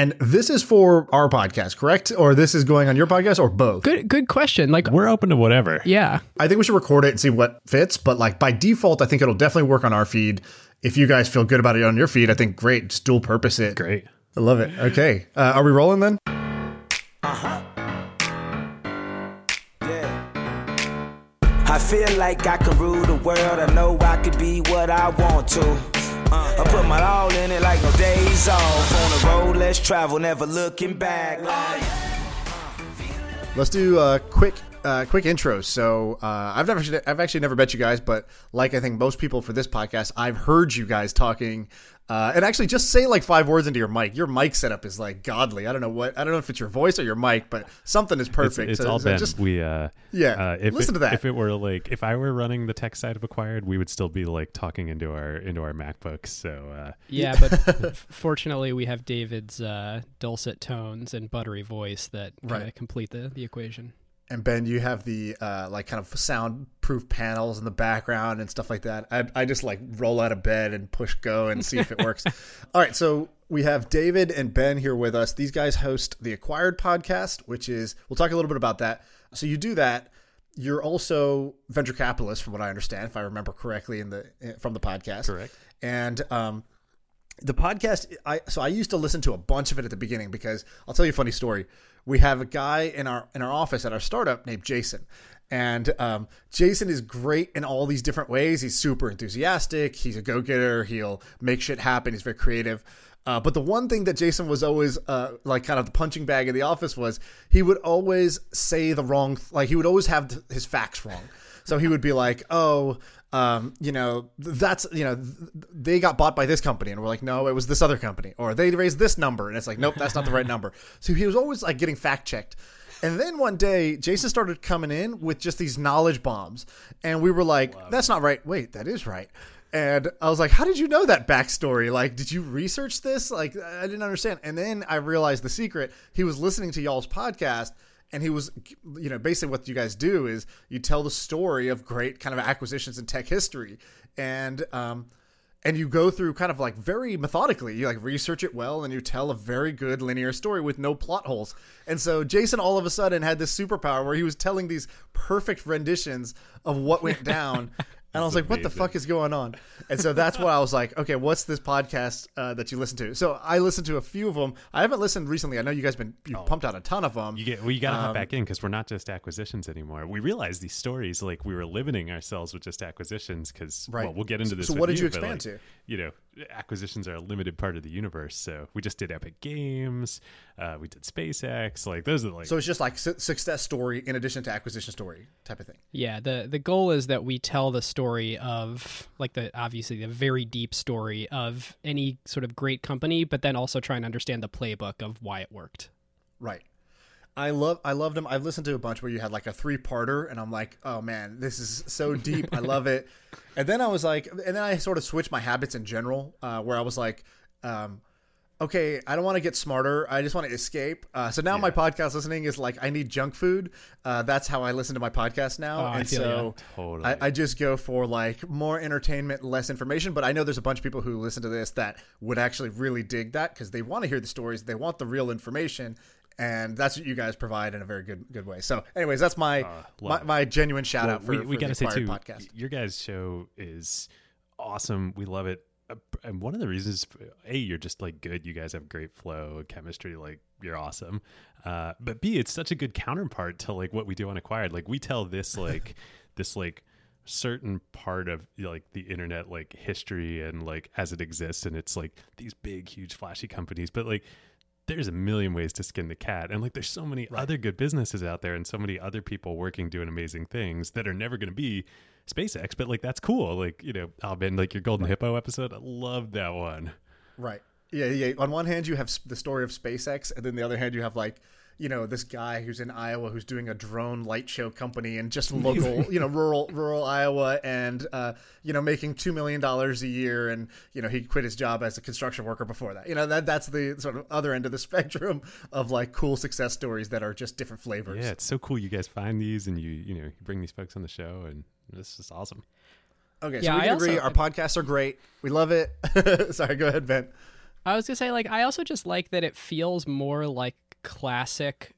And this is for our podcast, correct? Or this is going on your podcast or both? Good good question. Like We're open to whatever. yeah. I think we should record it and see what fits. But like by default, I think it'll definitely work on our feed. If you guys feel good about it on your feed, I think great. Just dual purpose it. Great. I love it. Okay. Uh, are we rolling then? Uh-huh. Yeah. I feel like I can rule the world. I know I could be what I want to. I put my all in it like no days off. On the road, let's travel, never looking back. Let's do a quick, uh, quick intros. So uh, I've never, I've actually never met you guys, but like I think most people for this podcast, I've heard you guys talking. Uh, and actually, just say like five words into your mic. Your mic setup is like godly. I don't know what. I don't know if it's your voice or your mic, but something is perfect. it's So- all so been just- we uh Yeah, uh, if listen it, to that. if it were like if i were running the tech side of acquired we would still be like talking into our into our macbooks so uh Yeah, but fortunately we have David's uh, dulcet tones and buttery voice that kind of Right. complete the, the equation. And Ben, you have the uh, like kind of soundproof panels in the background and stuff like that. I, I just like roll out of bed and push go and see if it works. All right, so we have David and Ben here with us. These guys host the Acquired podcast, which is we'll talk a little bit about that. So you do that. You're also venture capitalist, from what I understand, if I remember correctly in the from the podcast. Correct. And um, the podcast i so i used to listen to a bunch of it at the beginning because i'll tell you a funny story we have a guy in our in our office at our startup named jason. And um, jason is great in all these different ways. He's super enthusiastic. He's a go-getter. He'll make shit happen. He's very creative. Uh, but the one thing that Jason was always uh, like kind of the punching bag in the office was he would always say the wrong, like he would always have his facts wrong. So he would be like, "Oh, um, you know, that's you know, they got bought by this company," and we're like, "No, it was this other company," or they raised this number, and it's like, "Nope, that's not the right number." So he was always like getting fact checked. And then one day, Jason started coming in with just these knowledge bombs, and we were like, "That's not right." Wait, that is right. And I was like, "How did you know that backstory? Like, did you research this? Like, I didn't understand." And then I realized the secret. He was listening to y'all's podcast, and he was you know basically what you guys do is you tell the story of great kind of acquisitions in tech history. And um and you go through kind of like very methodically. You like research it well and you tell a very good linear story with no plot holes. And so jason all of a sudden had this superpower where he was telling these perfect renditions of what went down and I was like, "What the fuck is going on?" And so that's why I was like, "Okay, what's this podcast uh, that you listen to?" So I listened to a few of them. I haven't listened recently. I know you guys been you pumped out a ton of them. You get well, you gotta Um, hop back in because we're not just acquisitions anymore. We realized these stories like we were limiting ourselves with just acquisitions because Right. well, we'll get into this. So what did you but, expand like, to? You know, acquisitions are a limited part of the universe. So we just did Epic Games. Uh, we did SpaceX. Like those are like So it's just like su- success story in addition to acquisition story type of thing. Yeah, the the goal is that we tell the story of like the obviously the very deep story of any sort of great company, but then also try and understand the playbook of why it worked. Right. I love I loved them. I've listened to a bunch where you had like a three parter, and I'm like, oh man, this is so deep. I love it. And then I was like, and then I sort of switched my habits in general, uh, where I was like, um, okay, I don't want to get smarter. I just want to escape. Uh, so now my podcast listening is like, I need junk food. Uh, that's how I listen to my podcast now. Oh, and feel so. Totally. I, I just go for like more entertainment, less information. But I know there's a bunch of people who listen to this that would actually really dig that because they want to hear the stories, they want the real information. And that's what you guys provide in a very good good way. So, anyways, that's my my, my genuine shout Well, out for, we, we got the to say too, podcast. your guys' show is awesome. We love it. Uh, And one of the reasons, a, you're just like good. You guys have great flow, chemistry. Like you're awesome. Uh, but b, it's such a good counterpart to like what we do on Acquired. Like we tell this like this like certain part of like the internet like history and like as it exists and it's like these big huge flashy companies but like there's a million ways to skin the cat. And like there's so many other good businesses out there and so many other people working doing amazing things that are never going to be SpaceX but like that's cool. Like you know oh man like your golden hippo episode I love that one. Right. Yeah, yeah. On one hand, you have the story of SpaceX, and then the other hand, you have like, you know, this guy who's in Iowa who's doing a drone light show company in just local, you know, rural rural Iowa, and uh, you know, making two million dollars a year, and you know, he quit his job as a construction worker before that. You know, that that's the sort of other end of the spectrum of like cool success stories that are just different flavors. yeah it's so cool you guys find these and you you know you bring these folks on the show and this is awesome Okay, so Yeah, we I can agree also- our podcasts are great. We love it. Sorry, go ahead, Ben. I was gonna say like I also just like that it feels more like classic.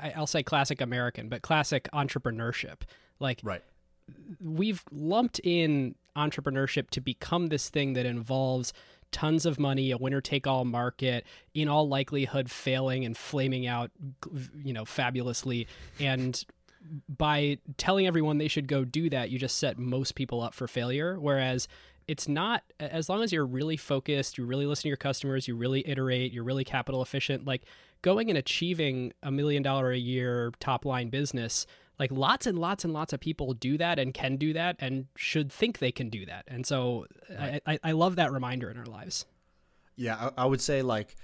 I'll say classic American, but classic entrepreneurship. Like Right. we've lumped in entrepreneurship to become this thing that involves tons of money, a winner take all market, in all likelihood failing and flaming out, you know, fabulously. And by telling everyone they should go do that, you just set most people up for failure. Whereas it's not, as long as you're really focused, you really listen to your customers, you really iterate, you're really capital efficient, like going and achieving a million dollar a year top line business like lots and lots and lots of people do that and can do that and should think they can do that and so I, I, I love that reminder in our lives Yeah, I, I would say like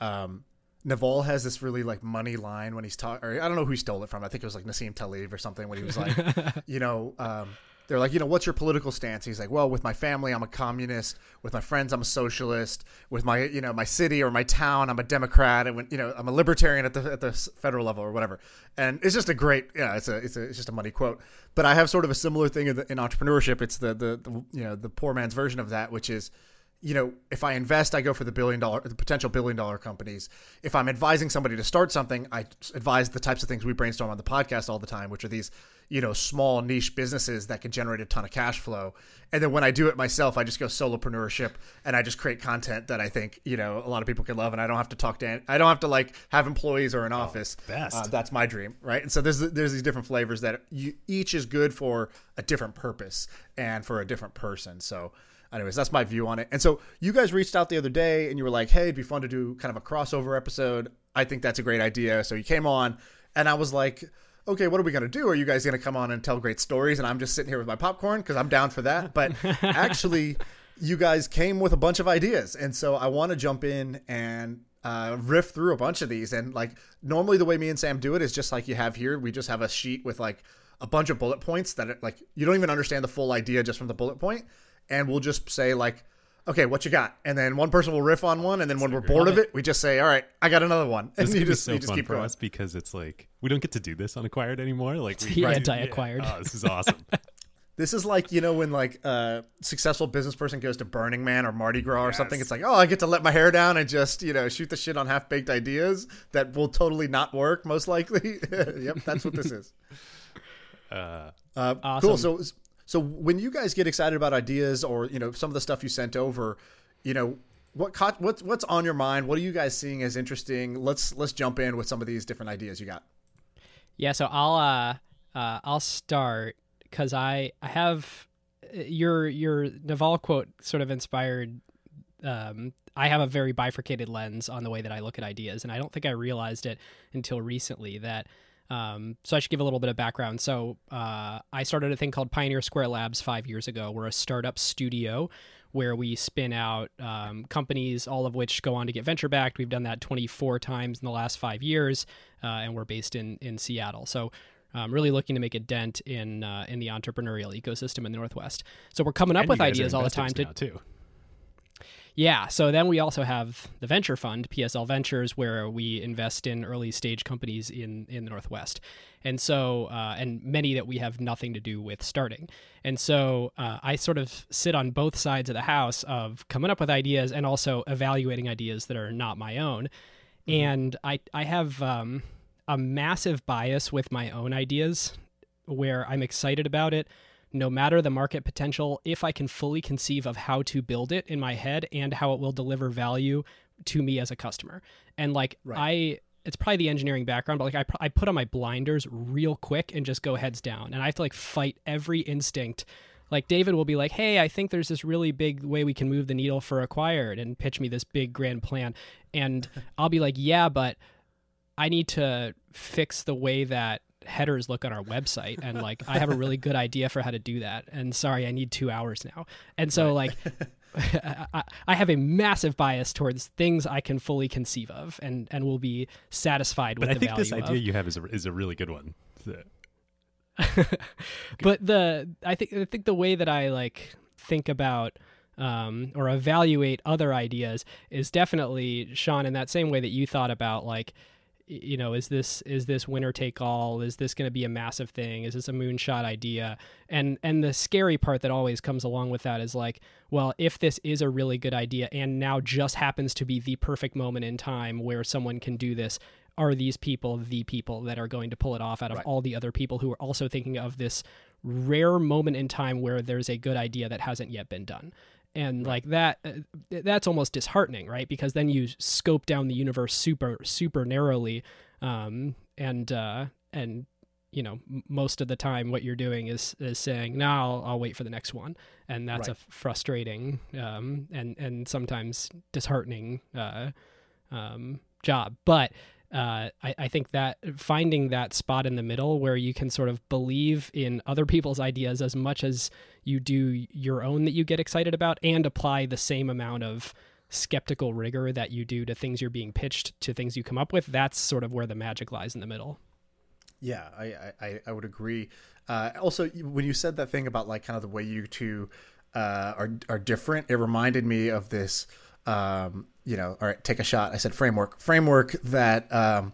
um, Naval has this really like money line when he's talking. Or I don't know who he stole it from. I think it was like Nassim Taleb or something when he was like, you know, um, they're like, you know, what's your political stance? He's like, well, with my family, I'm a communist. With my friends, I'm a socialist. With my, you know, my city or my town, I'm a Democrat. And when, you know, I'm a libertarian at the at the federal level or whatever. And it's just a great, yeah, it's a it's a it's just a money quote. But I have sort of a similar thing in, the, in entrepreneurship. It's the, the the you know the poor man's version of that, which is you know, if I invest, I go for the billion dollar, the potential billion dollar companies. If I'm advising somebody to start something, I advise the types of things we brainstorm on the podcast all the time, which are these, you know, small niche businesses that can generate a ton of cash flow. And then when I do it myself, I just go solopreneurship and I just create content that I think, you know, a lot of people can love. And I don't have to talk to, I don't have to like have employees or an office. best. Uh, that's my dream, right? And so there's there's these different flavors that you, each is good for a different purpose and for a different person. So anyways, that's my view on it. And so you guys reached out the other day and you were like, hey, it'd be fun to do kind of a crossover episode. I think that's a great idea. So you came on and I was like, okay, what are we going to do? Are you guys going to come on and tell great stories? And I'm just sitting here with my popcorn because I'm down for that. But actually, you guys came with a bunch of ideas. And so I want to jump in and uh, riff through a bunch of these. And like normally, the way me and Sam do it is just like you have here. We just have a sheet with like a bunch of bullet points that are, like you don't even understand the full idea just from the bullet point and we'll just say like okay what you got and then one person will riff on one and then when we're bored of it we just say all right i got another one and This you just, so you just fun keep for going us because it's like we don't get to do this on acquired anymore. Like we, the right, anti-acquired. Yeah. Oh, this is awesome. this is like you know when like a successful business person goes to burning man or mardi gras or something it's like oh i get to let my hair down and just you know shoot the shit on half-baked ideas that will totally not work most likely yep that's what this is Uh, Uh, Awesome. Cool. So, so when you guys get excited about ideas or you know some of the stuff you sent over, you know what caught, what's what's on your mind? What are you guys seeing as interesting? Let's let's jump in with some of these different ideas you got. Yeah, so I'll uh, uh I'll start because I I have your your Naval quote sort of inspired. Um, I have a very bifurcated lens on the way that I look at ideas, and I don't think I realized it until recently that. Um, so I should give a little bit of background. So uh, I started a thing called Pioneer Square Labs five years ago. We're a startup studio where we spin out um, companies, all of which go on to get venture backed. We've done that 24 times in the last five years, uh, and we're based in in Seattle. So. Um, really looking to make a dent in uh, in the entrepreneurial ecosystem in the Northwest. So we're coming up and with you guys are ideas all the time to too. Yeah. So then we also have the venture fund, PSL Ventures, where we invest in early stage companies in in the Northwest, and so uh, and many that we have nothing to do with starting. And so uh, I sort of sit on both sides of the house of coming up with ideas and also evaluating ideas that are not my own. And I I have um, a massive bias with my own ideas, where I'm excited about it no matter the market potential, if I can fully conceive of how to build it in my head and how it will deliver value to me as a customer. And like I it's probably the engineering background, but like I, I put on my blinders real quick and just go heads down. And I have to like fight every instinct. Like David will be like, "Hey, I think there's this really big way we can move the needle for acquired," and pitch me this big grand plan. And I'll be like, "Yeah, but I need to fix the way that headers look on our website and like I have a really good idea for how to do that and sorry I need 2 hours now. And so like I, I have a massive bias towards things I can fully conceive of and and will be satisfied with But I the think this idea of. you have is a, is a really good one. But the I think I think the way that I like think about um, or evaluate other ideas is definitely Shaan in that same way that you thought about like you know, is this is this winner take all? Is this going to be a massive thing? Is this a moonshot idea? And and the scary part that always comes along with that is like, well, if this is a really good idea and now just happens to be the perfect moment in time where someone can do this, are these people the people that are going to pull it off out of Right. all the other people who are also thinking of this rare moment in time where there's a good idea that hasn't yet been done and like that uh, that's almost disheartening right? Because then you scope down the universe super super narrowly um and uh and you know most of the time what you're doing is is saying no I'll, I'll wait for the next one. And that's Right. a frustrating um and and sometimes disheartening uh um job. But uh, I, I think that finding that spot in the middle where you can sort of believe in other people's ideas as much as you do your own that you get excited about and apply the same amount of skeptical rigor that you do to things you're being pitched to things you come up with that's sort of where the magic lies in the middle Yeah, I I, I- would agree. Uh, also, when you said that thing about like kind of the way you two uh, are are different, it reminded me of this. Um, you know, all right, take a shot. I said framework, framework that um,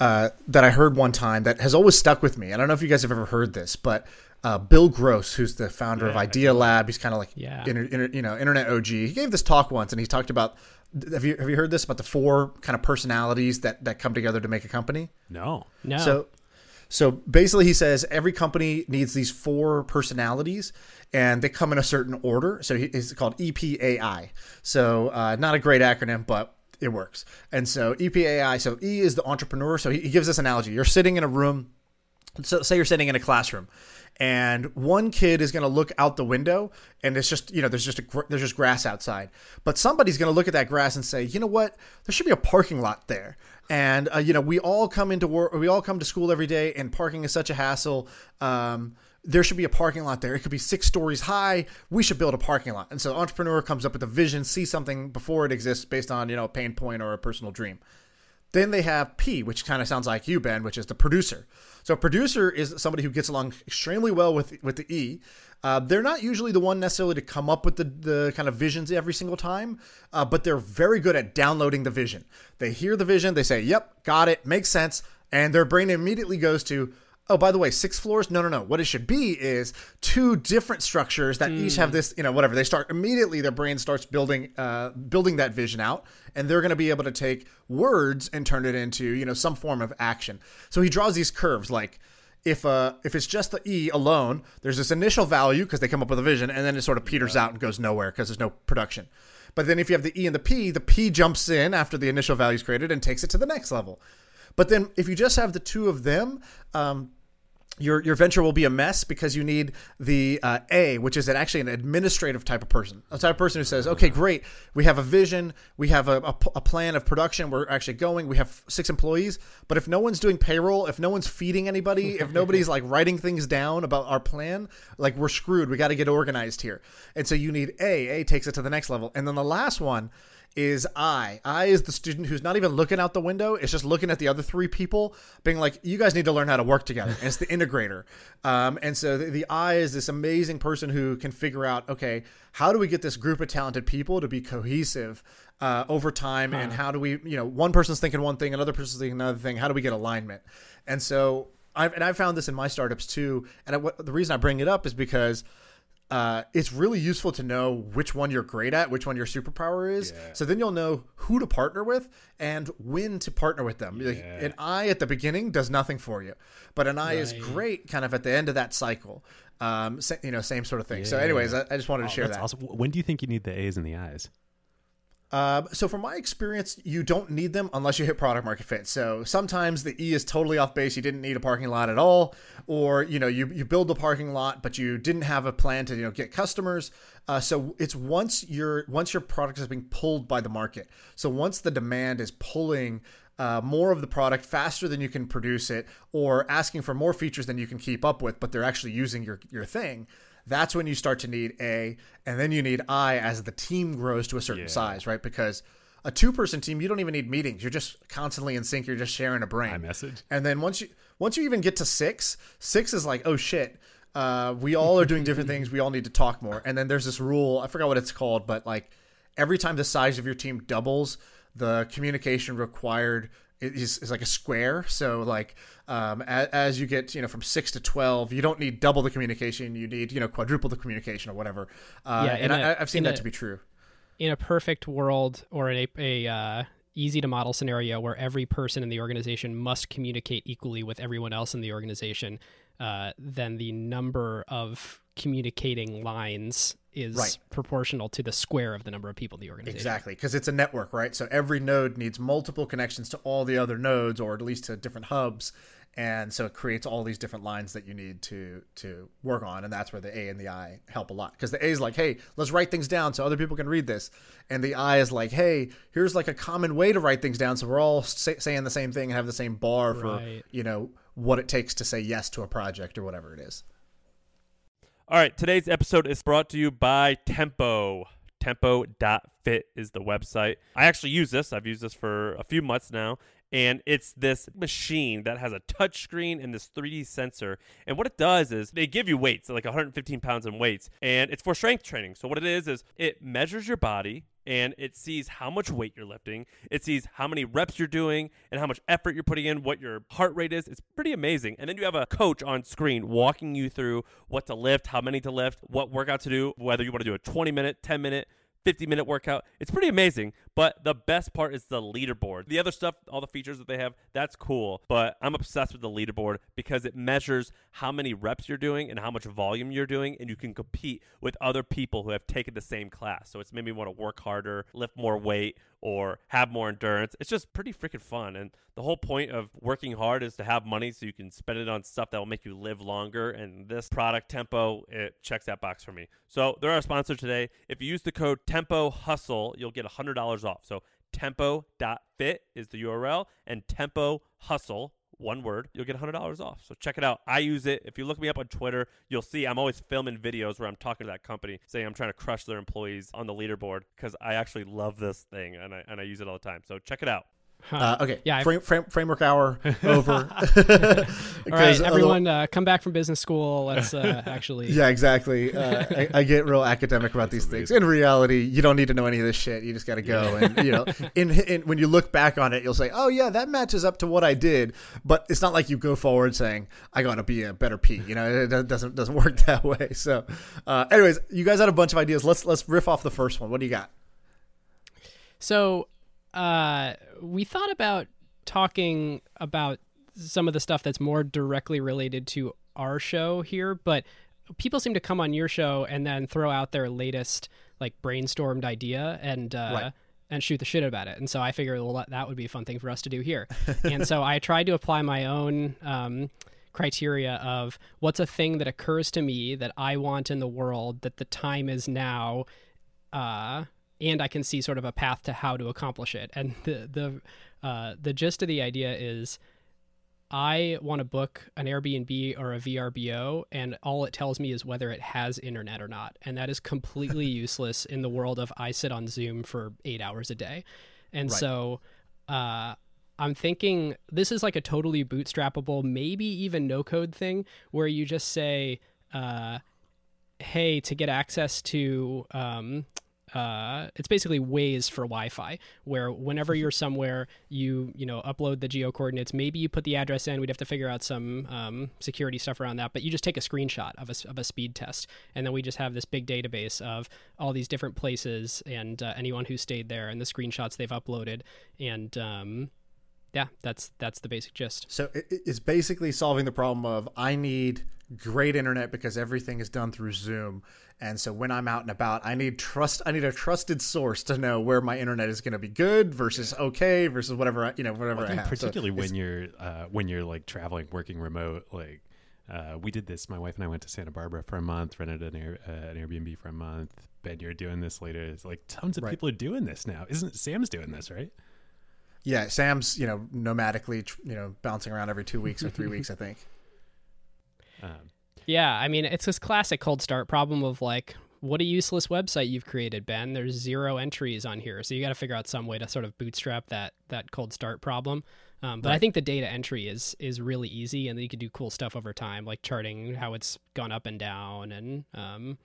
uh, that I heard one time that has always stuck with me. I don't know if you guys have ever heard this, but uh, Bill Gross, who's the founder of Yeah, I Idealab, he's kind of like Yeah. inter, inter, you know internet OG. He gave this talk once, and he talked about. Have you have you heard this about the four kind of personalities that that come together to make a company? No. no So, so basically, he says every company needs these four personalities, and they come in a certain order. So he- it's called E EPAI. So uh, not a great acronym, but it works. And so EPAI. So E is the entrepreneur. So he, he gives this analogy: you're sitting in a room. So say you're sitting in a classroom, and one kid is going to look out the window, and it's just you know there's just a there's just grass outside, but somebody's going to look at that grass and say, you know what, there should be a parking lot there, and uh, you know we all come into work, we all come to school every day, and parking is such a hassle. Um, there should be a parking lot there. It could be six stories high. We should build a parking lot. And so the entrepreneur comes up with a vision, sees something before it exists based on, you know, a pain point or a personal dream. Then they have P, which kind of sounds like you, Ben, which is the producer. So producer is somebody who gets along extremely well with with the E. Uh, they're not usually the one necessarily to come up with the, the kind of visions every single time, uh, but they're very good at downloading the vision. They hear the vision, they say, "Yep, got it, makes sense," and their brain immediately goes to, "Oh, by the way, six floors? No, no, no. What it should be is two different structures that each have this, you know, whatever." They start immediately. Their brain starts building uh, building that vision out, and they're going to be able to take words and turn it into, you know, some form of action. So he draws these curves like if uh if it's just the E alone, there's this initial value because they come up with a vision, and then it sort of peters out and goes nowhere because there's no production. But then if you have the E and the P, the P jumps in after the initial value is created and takes it to the next level. But then if you just have the two of them, um, your your venture will be a mess because you need the uh, A, which is an, actually an administrative type of person, a type of person who says, "Okay, great, we have a vision, we have a a plan of production, we're actually going, we have six employees, but if no one's doing payroll, if no one's feeding anybody, if nobody's like writing things down about our plan, like we're screwed. We got to get organized here." And so you need A. A takes it to the next level, and then the last one is I. I is the student who's not even looking out the window. It's just looking at the other three people, being like, "You guys need to learn how to work together." And it's the integrator. Um, and so the, the I is this amazing person who can figure out, okay, how do we get this group of talented people to be cohesive uh, over time, and how do we, you know, one person's thinking one thing, another person's thinking another thing. How do we get alignment? And so I've and I found this in my startups too. And I, what, the reason I bring it up is because uh, it's really useful to know which one you're great at, which one your superpower is. So then you'll know who to partner with and when to partner with them. Like, an eye at the beginning does nothing for you, but an eye is great kind of at the end of that cycle. Um, you know, same sort of thing. So, anyways, I, I just wanted to share That's that. awesome. When do you think you need the A's and the I's? Uh, so from my experience, you don't need them unless you hit product market fit. So sometimes the E is totally off base. You didn't need a parking lot at all, or you know you, you build the parking lot, but you didn't have a plan to you know get customers. Uh, so it's once your once your product is being pulled by the market. So once the demand is pulling uh, more of the product faster than you can produce it, or asking for more features than you can keep up with, but they're actually using your your thing that's when you start to need A, and then you need I as the team grows to a certain Yeah. size, right? Because a two person team, you don't even need meetings. You're just constantly in sync. You're just sharing a brain. I message. And then once you once you even get to six, six is like, oh shit, uh, we all are doing different things. We all need to talk more. And then there's this rule. I forgot what it's called, but like every time the size of your team doubles, the communication required is, is like a square. So like um, as, as, you get you know from six to twelve, you don't need double the communication. You need you know quadruple the communication or whatever. Uh, yeah, and a, I, have seen that a, to be true. In a perfect world or in a, a uh, easy to model scenario where every person in the organization must communicate equally with everyone else in the organization, uh, then the number of communicating lines is right. proportional to the square of the number of people in the organization. Exactly, because it's a network, right? So every node needs multiple connections to all the other nodes, or at least to different hubs, and so it creates all these different lines that you need to to work on, and that's where the A and the I help a lot. Because the A is like, hey, let's write things down so other people can read this, and the I is like, hey, here's like a common way to write things down, so we're all say, saying the same thing and have the same bar for right. you know what it takes to say yes to a project or whatever it is. All right, today's episode is brought to you by Tempo. Tempo.fit is the website. I actually use this. I've used this for a few months now. And it's this machine that has a touch screen and this 3D sensor. And what it does is they give you weights, like 115 pounds in weights, and it's for strength training. So what it is is it measures your body and it sees how much weight you're lifting. It sees how many reps you're doing and how much effort you're putting in, what your heart rate is. It's pretty amazing. And then you have a coach on screen walking you through what to lift, how many to lift, what workout to do, whether you want to do a 20 minute, 10 minute, 50 minute workout. It's pretty amazing, but the best part is the leaderboard. The other stuff, all the features that they have, that's cool, but I'm obsessed with the leaderboard because it measures how many reps you're doing and how much volume you're doing, and you can compete with other people who have taken the same class. So it's made me want to work harder, lift more weight, or have more endurance. It's just pretty freaking fun. And the whole point of working hard is to have money so you can spend it on stuff that will make you live longer. And this product, Tempo, it checks that box for me. So they're our sponsor today. If you use the code Tempo Hustle, you'll get $100 off. So tempo.fit is the URL and Tempo Hustle one word, you'll get $100 off. So check it out. I use it. If you look me up on Twitter, you'll see I'm always filming videos where I'm talking to that company saying I'm trying to crush their employees on the leaderboard because I actually love this thing and I, and I use it all the time. So check it out. Huh. Uh, okay. Yeah. Frame, frame, framework hour over. All right, everyone, uh, come back from business school. Let's uh, actually. Yeah, exactly. Uh, I, I, get real academic about these things. In reality, you don't need to know any of this shit. You just got to go, yeah. and you know, in, in, when you look back on it, you'll say, "Oh yeah, that matches up to what I did." But it's not like you go forward saying, "I got to be a better P." You know, it doesn't doesn't work that way. So, uh, anyways, you guys had a bunch of ideas. Let's let's riff off the first one. What do you got? So uh, we thought about talking about some of the stuff that's more directly related to our show here, but people seem to come on your show and then throw out their latest like brainstormed idea and uh, right. and shoot the shit about it. And so I figured well, that would be a fun thing for us to do here. and so I tried to apply my own um, criteria of what's a thing that occurs to me that I want in the world that the time is now. Uh, and I can see sort of a path to how to accomplish it. And the the uh, the gist of the idea is, I want to book an Airbnb or a VRBO, and all it tells me is whether it has internet or not, and that is completely useless in the world of I sit on Zoom for eight hours a day, and right. so. Uh, I'm thinking this is like a totally bootstrappable, maybe even no code thing where you just say, uh, hey, to get access to um, uh, it's basically Waze for Wi-Fi, where whenever you're somewhere, you you know upload the geo coordinates. Maybe you put the address in. We'd have to figure out some um, security stuff around that, but you just take a screenshot of a, of a speed test, and then we just have this big database of all these different places and uh, anyone who stayed there and the screenshots they've uploaded, and um, yeah, that's that's the basic gist. So it's basically solving the problem of I need great internet because everything is done through Zoom, and so when I'm out and about, I need trust. I need a trusted source to know where my internet is going to be good versus okay versus whatever you know whatever well, I, I have. Particularly so when you're uh, when you're like traveling, working remote, like. Uh, we did this. My wife and I went to Santa Barbara for a month, rented an, Air, uh, an Airbnb for a month. Ben, you're doing this later. It's like tons of right. people are doing this now. Isn't Sam's doing this, right? Yeah, Sam's you know nomadically you know bouncing around every two weeks or three weeks, I think. Um, yeah, I mean it's this classic cold start problem of like, what a useless website you've created, Ben. There's zero entries on here, so you got to figure out some way to sort of bootstrap that that cold start problem. Um, but right. I think the data entry is is really easy, and then you can do cool stuff over time, like charting how it's gone up and down, and um,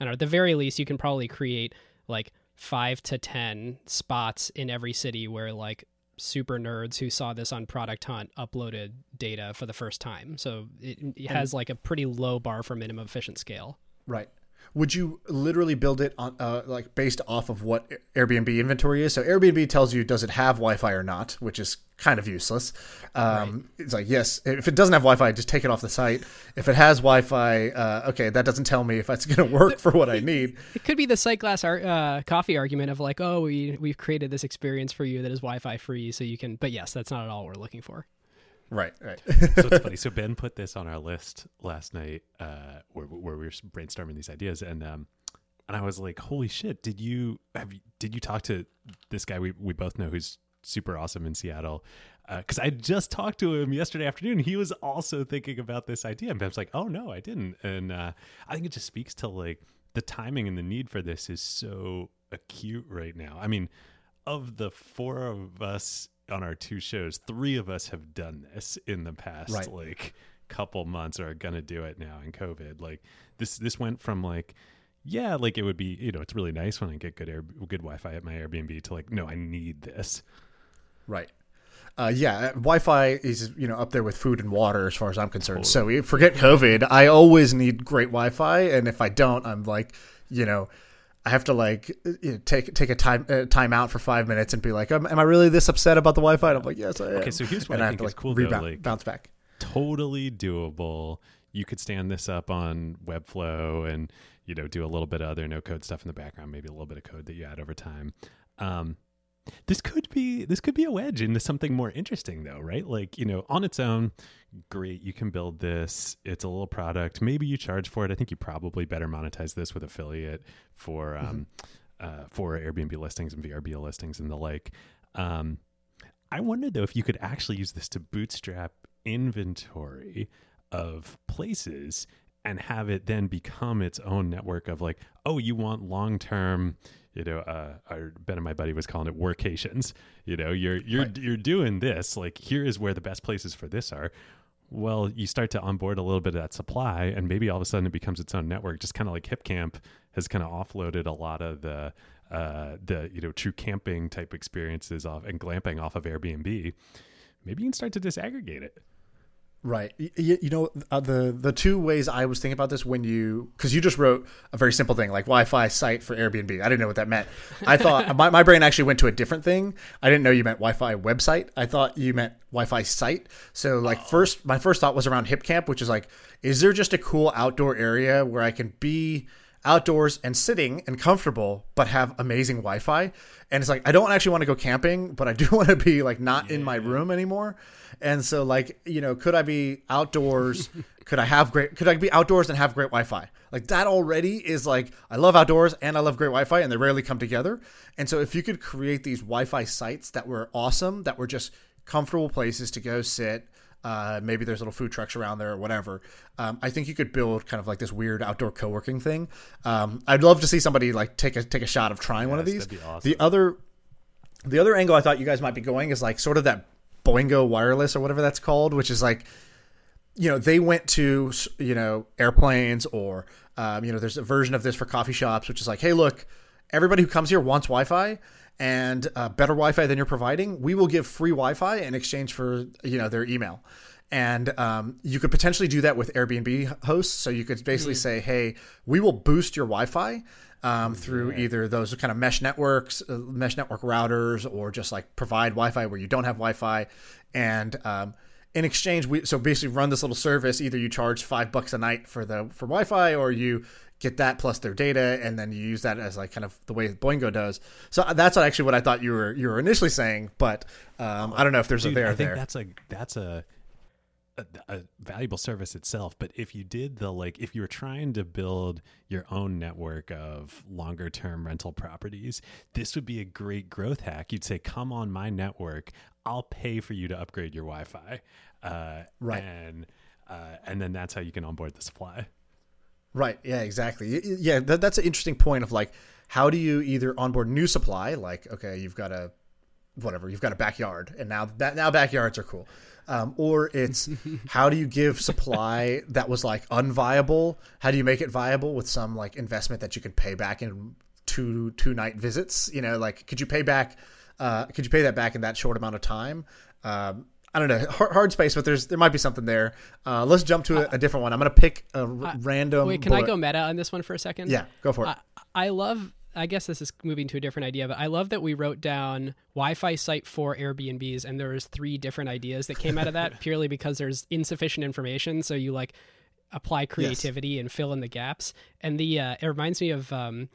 I don't know. At the very least, you can probably create like five to ten spots in every city where like super nerds who saw this on Product Hunt uploaded data for the first time. So it, it has like a pretty low bar for minimum efficient scale. Right. Would you literally build it on uh, like based off of what Airbnb inventory is? So Airbnb tells you does it have Wi-Fi or not, which is kind of useless. Um, It's like yes, if it doesn't have Wi-Fi, just take it off the site. If it has Wi-Fi, uh, okay, that doesn't tell me if it's going to work for what I need. It could be the Sightglass ar- uh, coffee argument of like, oh, we we've created this experience for you that is Wi-Fi free, so you can. But yes, that's not at all what we're looking for. Right, right. so it's funny. So Ben put this on our list last night, uh, where, where we were brainstorming these ideas, and um, and I was like, "Holy shit! Did you have you, did you talk to this guy we we both know who's super awesome in Seattle?" Because uh, I just talked to him yesterday afternoon. He was also thinking about this idea, and Ben's like, "Oh no, I didn't." And uh, I think it just speaks to like the timing and the need for this is so acute right now. I mean, of the four of us on our two shows, three of us have done this in the past Right. like couple months or are gonna do it now in COVID. Like this this went from like yeah, like it would be, you know, it's really nice when I get good air good Wi-Fi at my Airbnb to like, no, I need this. Right. Uh, yeah, Wi-Fi is you know up there with food and water as far as I'm concerned. So we forget COVID. I always need great Wi-Fi, and if I don't, I'm like, you know, I have to like you know, take take a time uh, time out for five minutes and be like, am, am I really this upset about the Wi-Fi? And I'm like, yes, I am. Okay, so here's what and I have think to, is like, cool, though, rebound, like- bounce back. Totally doable. You could stand this up on Webflow and, you know, do a little bit of other no code stuff in the background, maybe a little bit of code that you add over time. Um, this could be this could be a wedge into something more interesting though right? Like you know on its own great you can build this. It's a little product. Maybe you charge for it. I think you probably better monetize this with affiliate for um uh, for airbnb listings and vrbo listings and the like. Um i wonder though if you could actually use this to bootstrap inventory of places and have it then become its own network of like oh you want long term you know uh our ben and my buddy was calling it workations. You know you're you're you're doing this like here is where the best places for this are. Well you start to onboard a little bit of that supply and maybe all of a sudden it becomes its own network. Just kind of like hipcamp has kind of offloaded a lot of the uh the you know true camping type experiences off and glamping off of airbnb. Maybe you can start to disaggregate it Right. Y- y- You know, uh, the the two ways I was thinking about this when you because you just wrote a very simple thing like Wi-Fi site for Airbnb. I didn't know what that meant. I thought my, my brain actually went to a different thing. I didn't know you meant Wi-Fi website. I thought you meant Wi-Fi site. So like first, my first thought was around Hipcamp, which is like, is there just a cool outdoor area where I can be outdoors and sitting and comfortable, but have amazing Wi-Fi? And it's like I don't actually want to go camping, but I do want to be like not in my room anymore. And so like you know, could I be outdoors? could I have great? Could I be outdoors and have great Wi-Fi? Like that already is like I love outdoors and I love great Wi-Fi, and they rarely come together. And so if you could create these Wi-Fi sites that were awesome, that were just comfortable places to go sit. Uh, maybe there's little food trucks around there or whatever. Um, I think you could build kind of like this weird outdoor co-working thing. Um, I'd love to see somebody like take a take a shot of trying one of these. awesome. The other the other angle I thought you guys might be going is like sort of that Boingo wireless or whatever that's called, which is like, you know, they went to you know airplanes or um, you know there's a version of this for coffee shops, which is like, hey, look, everybody who comes here wants Wi-Fi and uh, better Wi-Fi than you're providing. We will give free Wi-Fi in exchange for you know their email. And um, you could potentially do that with Airbnb hosts. So you could basically say, "Hey, we will boost your Wi-Fi um, through either those kind of mesh networks, uh, mesh network routers, or just like provide Wi-Fi where you don't have Wi-Fi, and um, in exchange, we so basically run this little service. Either you charge five bucks a night for the for Wi-Fi, or you get that plus their data, and then you use that as like kind of the way Boingo does. So uh, that's actually what I thought you were you were initially saying, but um, I don't know if there's Dude, a there I think there. that's a that's a, a a valuable service itself. But if you did the like, if you were trying to build your own network of longer term rental properties, this would be a great growth hack. You'd say, "Come on my network, I'll pay for you to upgrade your Wi-Fi." Uh, Right. and uh, and then that's how you can onboard the supply. Right. Yeah. Exactly. Yeah. That, that's an interesting point of like, how do you either onboard new supply? Like, okay, you've got a whatever, you've got a backyard, and now that now backyards are cool. Um, or it's how do you give supply that was like unviable? How do you make it viable with some like investment that you can pay back in two two night visits. You know, like could you pay back? Uh, could you pay that back in that short amount of time? Um, I don't know, hard, hard, space, but there's there might be something there. Uh, let's jump to a, a, different one. I'm gonna pick a r- random. Wait, can bullet. I go meta on this one for a second? Yeah, go for it. I, I love I guess this is moving to a different idea, but I love that we wrote down Wi-Fi site for Airbnbs, and there was three different ideas that came out of that purely because there's insufficient information. So you like apply creativity yes. and fill in the gaps. And the uh, it reminds me of um,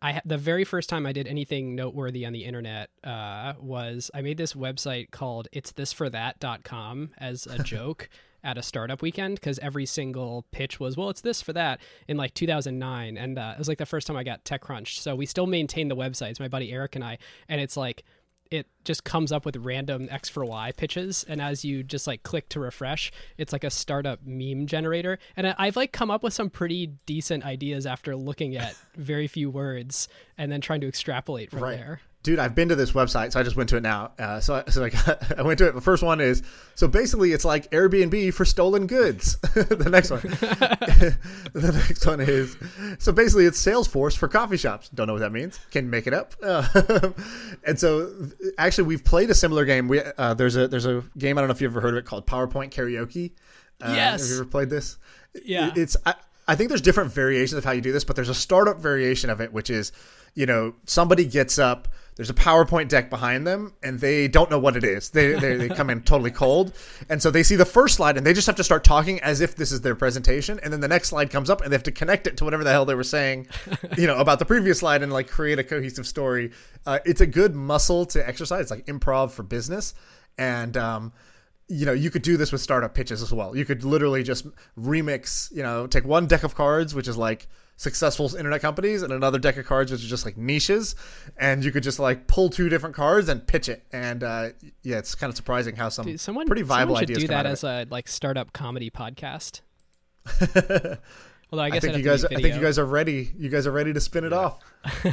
I the very first time I did anything noteworthy on the internet uh, was I made this website called it's this for that.com as a joke at a startup weekend because every single pitch was, well, it's this for that in like 2009. And uh, it was like the first time I got TechCrunch. So we still maintain the websites, my buddy Eric and I. And it's like, it just comes up with random X for Y pitches, and as you just like click to refresh, it's like a startup meme generator. And I've like come up with some pretty decent ideas after looking at very few words and then trying to extrapolate from right. there dude, I've been to this website, so I just went to it now. Uh, so, I, so I, got, I went to it. The first one is so basically it's like Airbnb for stolen goods. the next one, the next one is so basically it's Salesforce for coffee shops. Don't know what that means. Can make it up. Uh, and so actually, we've played a similar game. We uh, there's a there's a game I don't know if you've ever heard of it called PowerPoint Karaoke. Uh, yes. Have you ever played this? Yeah. It's I, I think there's different variations of how you do this, but there's a startup variation of it, which is, you know, somebody gets up there's a PowerPoint deck behind them, and they don't know what it is. They, they, they come in totally cold. And so they see the first slide, and they just have to start talking as if this is their presentation. And then the next slide comes up, and they have to connect it to whatever the hell they were saying, you know, about the previous slide and like create a cohesive story. Uh, it's a good muscle to exercise. It's like improv for business. And, um, you know, you could do this with startup pitches as well. You could literally just remix, you know, take one deck of cards, which is like, successful internet companies and another deck of cards which is just like niches and you could just like pull two different cards and pitch it and uh, yeah it's kind of surprising how some Dude, someone, pretty viable someone should ideas do that as a like startup comedy podcast Although I guess I think you guys, I think you guys are ready. You guys are ready to spin it yeah. off.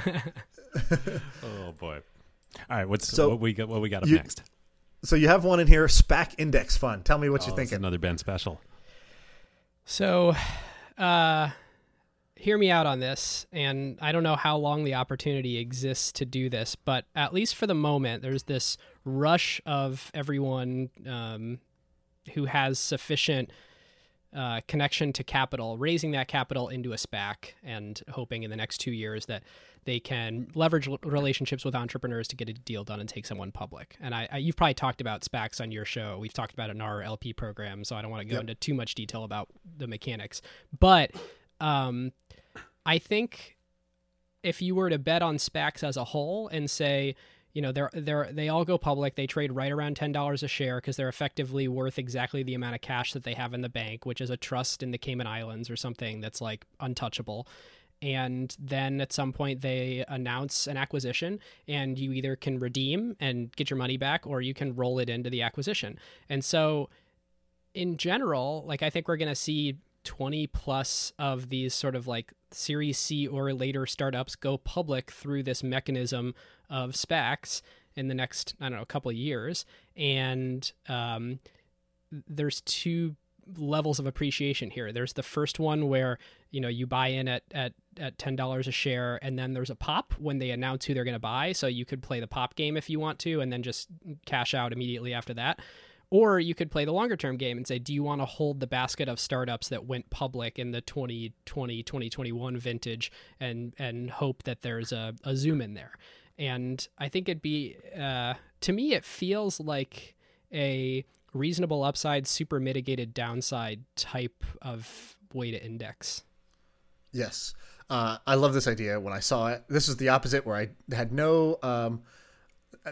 oh boy! All right, what's so what we got? What we got up you, next? So you have one in here, SPAC Index Fund. Tell me what oh, you're thinking. Another Ben special. So, uh, hear me out on this, and I don't know how long the opportunity exists to do this, but at least for the moment, there's this rush of everyone um, who has sufficient uh, connection to capital, raising that capital into a SPAC, and hoping in the next two years that they can leverage relationships with entrepreneurs to get a deal done and take someone public. And I, I, you've probably talked about SPACs on your show. We've talked about it in our LP program, so I don't want to go yep. into too much detail about the mechanics. But um, I think if you were to bet on SPACs as a whole and say, you know, they're they're they all go public, they trade right around ten dollars a share because they're effectively worth exactly the amount of cash that they have in the bank, which is a trust in the Cayman Islands or something that's like untouchable. And then at some point they announce an acquisition, and you either can redeem and get your money back, or you can roll it into the acquisition. And so, in general, like I think we're going to see 20 plus of these sort of like Series C or later startups go public through this mechanism of SPACs in the next, I don't know, a couple of years. And um, there's two levels of appreciation here. There's the first one where, you know, you buy in at, at, at $10 a share and then there's a pop when they announce who they're going to buy. So you could play the pop game if you want to and then just cash out immediately after that. Or you could play the longer term game and say, do you want to hold the basket of startups that went public in the 2020, 2021 vintage and, and hope that there's a, a zoom in there? And I think it'd be, uh, to me, it feels like a reasonable upside, super mitigated downside type of way to index. Yes. Uh, I love this idea. When I saw it, this is the opposite where I had no um,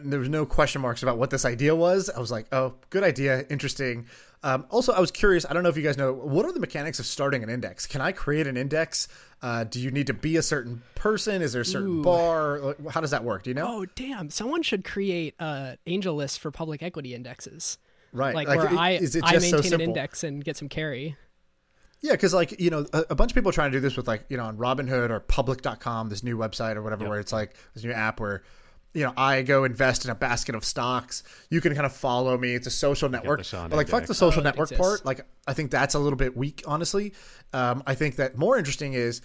there was no question marks about what this idea was. I was like, oh, good idea, interesting. Um, also, I was curious. I don't know if you guys know what are the mechanics of starting an index. Can I create an index? Uh, do you need to be a certain person? Is there a certain Ooh. bar? How does that work? Do you know? Oh, damn! Someone should create uh, angel lists for public equity indexes. Right, like, like where it, I I maintain so an index and get some carry. Yeah, because like you know, a, a, bunch of people are trying to do this with like you know on Robinhood or Public.com, this new website or whatever, yep. where it's like this new app where you know, I go invest in a basket of stocks. You can kind of follow me. It's a social network. But like, fuck the social oh, network part. Like, I think that's a little bit weak, honestly. Um, I think that more interesting is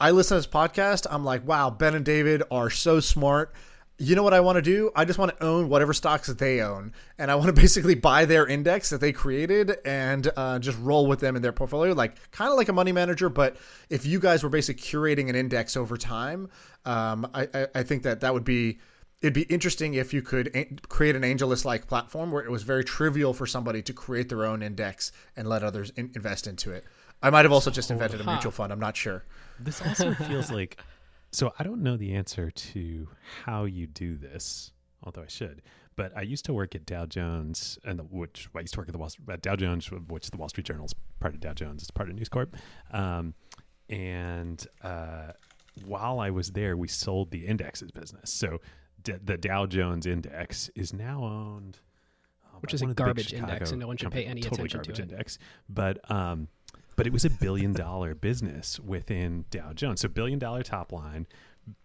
I listen to this podcast. I'm like, wow, Ben and David are so smart. You know what I want to do? I just want to own whatever stocks that they own, and I want to basically buy their index that they created and uh, just roll with them in their portfolio, like kind of like a money manager. But if you guys were basically curating an index over time, um, I, I, I think that that would be it'd be interesting if you could a- create an AngelList like platform where it was very trivial for somebody to create their own index and let others in- invest into it. I might have also just invented a mutual fund. I'm not sure. This also feels like so I don't know the answer to how you do this, although I should. But I used to work at Dow Jones, and the, which I used to work at the Wall, at Dow Jones, which the Wall Street Journal is part of Dow Jones, it's part of News Corp. Um, and uh, while I was there, we sold the indexes business. So d- the Dow Jones index is now owned, uh, Which is a one of the big garbage index, and no one should company- pay any totally attention to garbage it. index. But um, but it was a billion dollar business within Dow Jones. So billion dollar top line,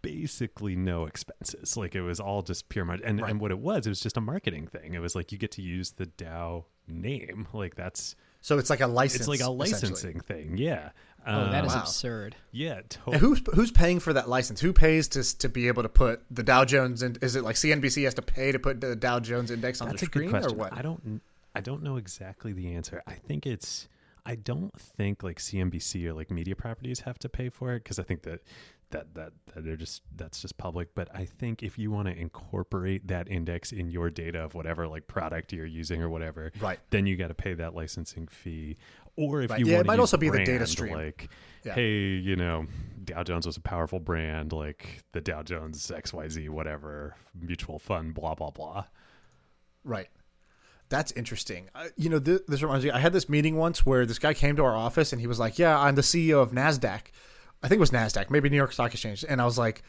basically no expenses. Like it was all just pure money. And, and what it was, it was just a marketing thing. It was like you get to use the Dow name. Like that's So it's like a license. it's like a licensing thing. Yeah. Oh, that Um, Wow. absurd. yeah. And who's who's paying for that license? Who pays to to be able to put the Dow Jones? And is it like CNBC has to pay to put the Dow Jones index on That's the screen, or what? I don't. I don't know exactly the answer. I think it's. I don't think like CNBC or like media properties have to pay for it because I think that that that that they're just that's just public. But I think if you want to incorporate that index in your data of whatever like product you're using or whatever, Right. then you got to pay that licensing fee. Or if Right. you Yeah, it might to also be the brand, data stream. like, Yeah. hey, you know, Dow Jones was a powerful brand, like the Dow Jones XYZ whatever mutual fund, blah blah blah. Right. That's interesting. Uh, you know, th- this reminds me. I had this meeting once where this guy came to our office and he was like, "Yeah, I'm the CEO of Nasdaq. I think it was Nasdaq, maybe New York Stock Exchange." And I was like,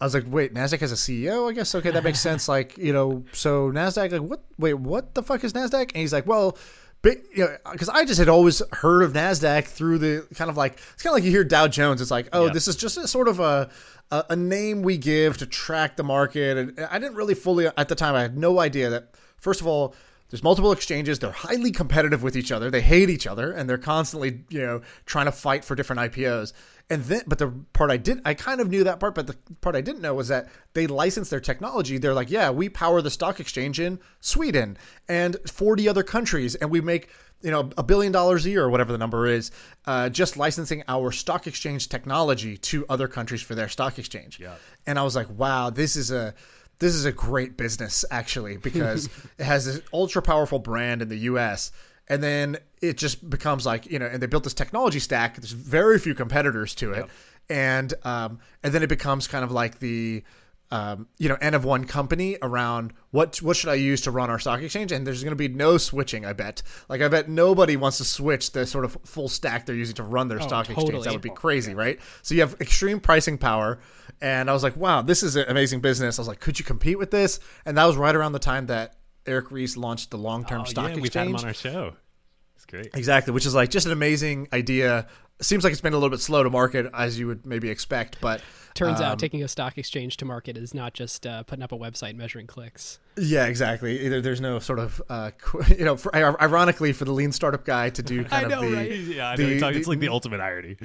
"I was like, wait, Nasdaq has a CEO? I guess okay, that makes sense. Like, you know, so Nasdaq, like, what? Wait, what the fuck is Nasdaq?" And he's like, "Well." But, you know, because I just had always heard of Nasdaq through the kind of like it's kind of like you hear Dow Jones. It's like, oh, Yeah. this is just a sort of a, a a name we give to track the market, and I didn't really fully at the time. I had no idea that first of all, there's multiple exchanges. They're highly competitive with each other. They hate each other, and they're constantly you know trying to fight for different IPOs. And then, but the part I did, I kind of knew that part, but the part I didn't know was that they license their technology. They're like, yeah, we power the stock exchange in Sweden and 40 other countries, and we make you know a billion dollars a year or whatever the number is, uh, just licensing our stock exchange technology to other countries for their stock exchange. Yeah. And I was like, wow, this is a this is a great business actually because it has this ultra powerful brand in the US and then it just becomes like, you know, and they built this technology stack. There's very few competitors to it. And um and then it becomes kind of like the um, you know, N of one company around what what should I use to run our stock exchange, and there's going to be no switching. I bet, like I bet nobody wants to switch the sort of full stack they're using to run their stock exchange. That would be crazy, right? So you have extreme pricing power, and I was like, wow, this is an amazing business. I was like, could you compete with this? And that was right around the time that Eric Ries launched the long term Oh, stock yeah, we've had him on our show. It's great. Exactly, which is like just an amazing idea. Seems like it's been a little bit slow to market as you would maybe expect, but Turns um, out taking a stock exchange to market is not just uh, putting up a website measuring clicks. Yeah, exactly. Either there's no sort of, uh, qu- you know, for, ironically for the lean startup guy to do kind of the, Yeah, I know. the- like- the- it's like the ultimate irony.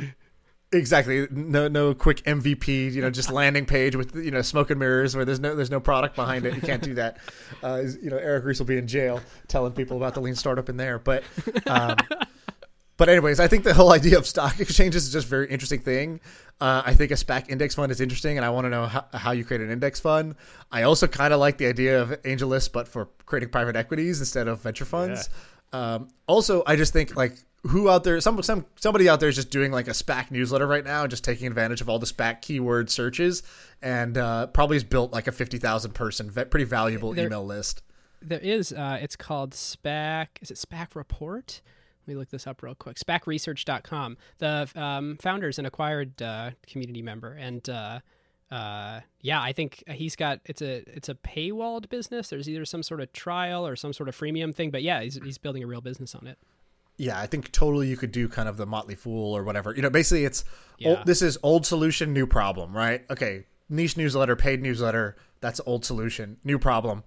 Exactly no no quick MVP, you know, just landing page with you know smoke and mirrors where there's no there's no product behind it. You can't do that. Uh, you know, Eric Ries will be in jail telling people about the lean startup in there, but. Um, But anyways, I think the whole idea of stock exchanges is just a very interesting thing. Uh, I think a SPAC index fund is interesting, and I want to know how, how you create an index fund. I also kind of like the idea of AngelList, but for creating private equities instead of venture funds. Um, also, I just think like who out there, some some somebody out there is just doing like a SPAC newsletter right now, and just taking advantage of all the SPAC keyword searches, and uh, probably has built like a fifty thousand person, pretty valuable There- email list. There is. Uh, it's called SPAC. Is it SPAC Report? Let me look this up real quick. SPACresearch.com. The um, founder is an acquired uh, community member, and uh, uh, yeah, I think he's got it's a it's a paywalled business. There's either some sort of trial or some sort of freemium thing, but yeah, he's he's building a real business on it. Yeah, I think totally you could do kind of the Motley Fool or whatever. You know, basically it's Yeah. old, this is old solution, new problem, right? Okay, niche newsletter, paid newsletter, that's old solution, new problem.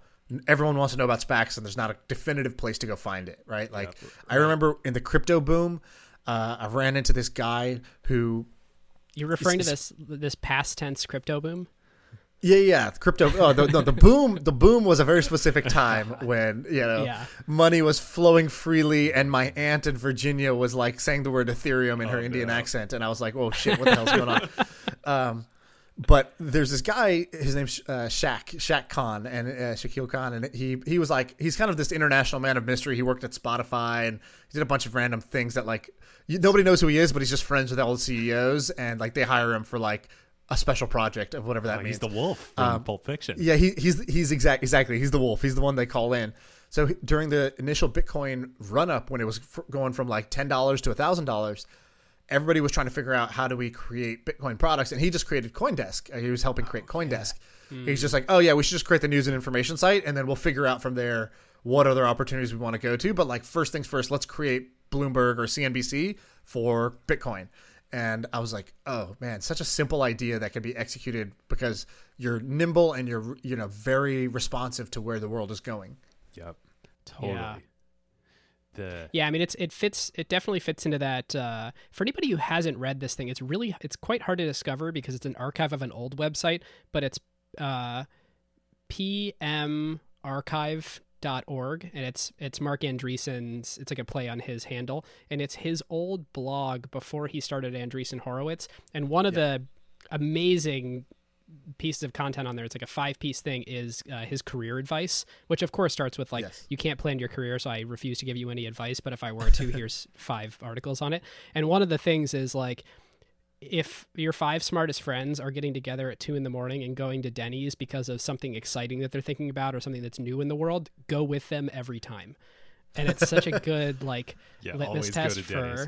Everyone wants to know about SPACs, and there's not a definitive place to go find it, right? Like I remember in the crypto boom, uh, I ran into this guy who You're referring to this this past tense crypto boom. Yeah, yeah, crypto. Oh, the, no, the boom. The boom was a very specific time when you know Yeah. money was flowing freely, and my aunt in Virginia was like saying the word Ethereum in her Indian accent, and I was like, "Oh shit, what the hell's going on?" Um, but there's this guy. His name's uh, Shaq Shaq Khan and uh, Shakil Khan, and he he was like he's kind of this international man of mystery. He worked at Spotify and he did a bunch of random things that like you, nobody knows who he is, but he's just friends with all the CEOs, and like they hire him for like a special project of whatever that Oh, means. he's the wolf from Pulp Fiction. Yeah, he, he's he's exact exactly. He's the wolf. He's the one they call in. So during the initial Bitcoin run up, when it was f- going from like ten dollars to thousand dollars, everybody was trying to figure out how do we create Bitcoin products, and he just created CoinDesk. Uh, He was helping create CoinDesk. He's just like, oh yeah, we should just create the news and information site, and then we'll figure out from there what other opportunities we want to go to. But like first things first, let's create Bloomberg or CNBC for Bitcoin. And I was like, oh man, such a simple idea that can be executed because you're nimble and you're you know very responsive to where the world is going. Yep. Totally. Yeah. The Yeah, I mean it's it fits it definitely fits into that uh, for anybody who hasn't read this thing, it's really it's quite hard to discover because it's an archive of an old website, but it's uh pmarchive.org and it's it's Marc Andreessen's it's like a play on his handle and it's his old blog before he started Andreessen Horowitz and one of the amazing pieces of content on there. It's like a five piece thing is uh, his career advice, which of course starts with like, Yes. you can't plan your career, so I refuse to give you any advice. But if I were to, here's five articles on it. And one of the things is like, if your five smartest friends are getting together at two in the morning and going to Denny's because of something exciting that they're thinking about or something that's new in the world, go with them every time. And it's such a good like yeah, litmus test for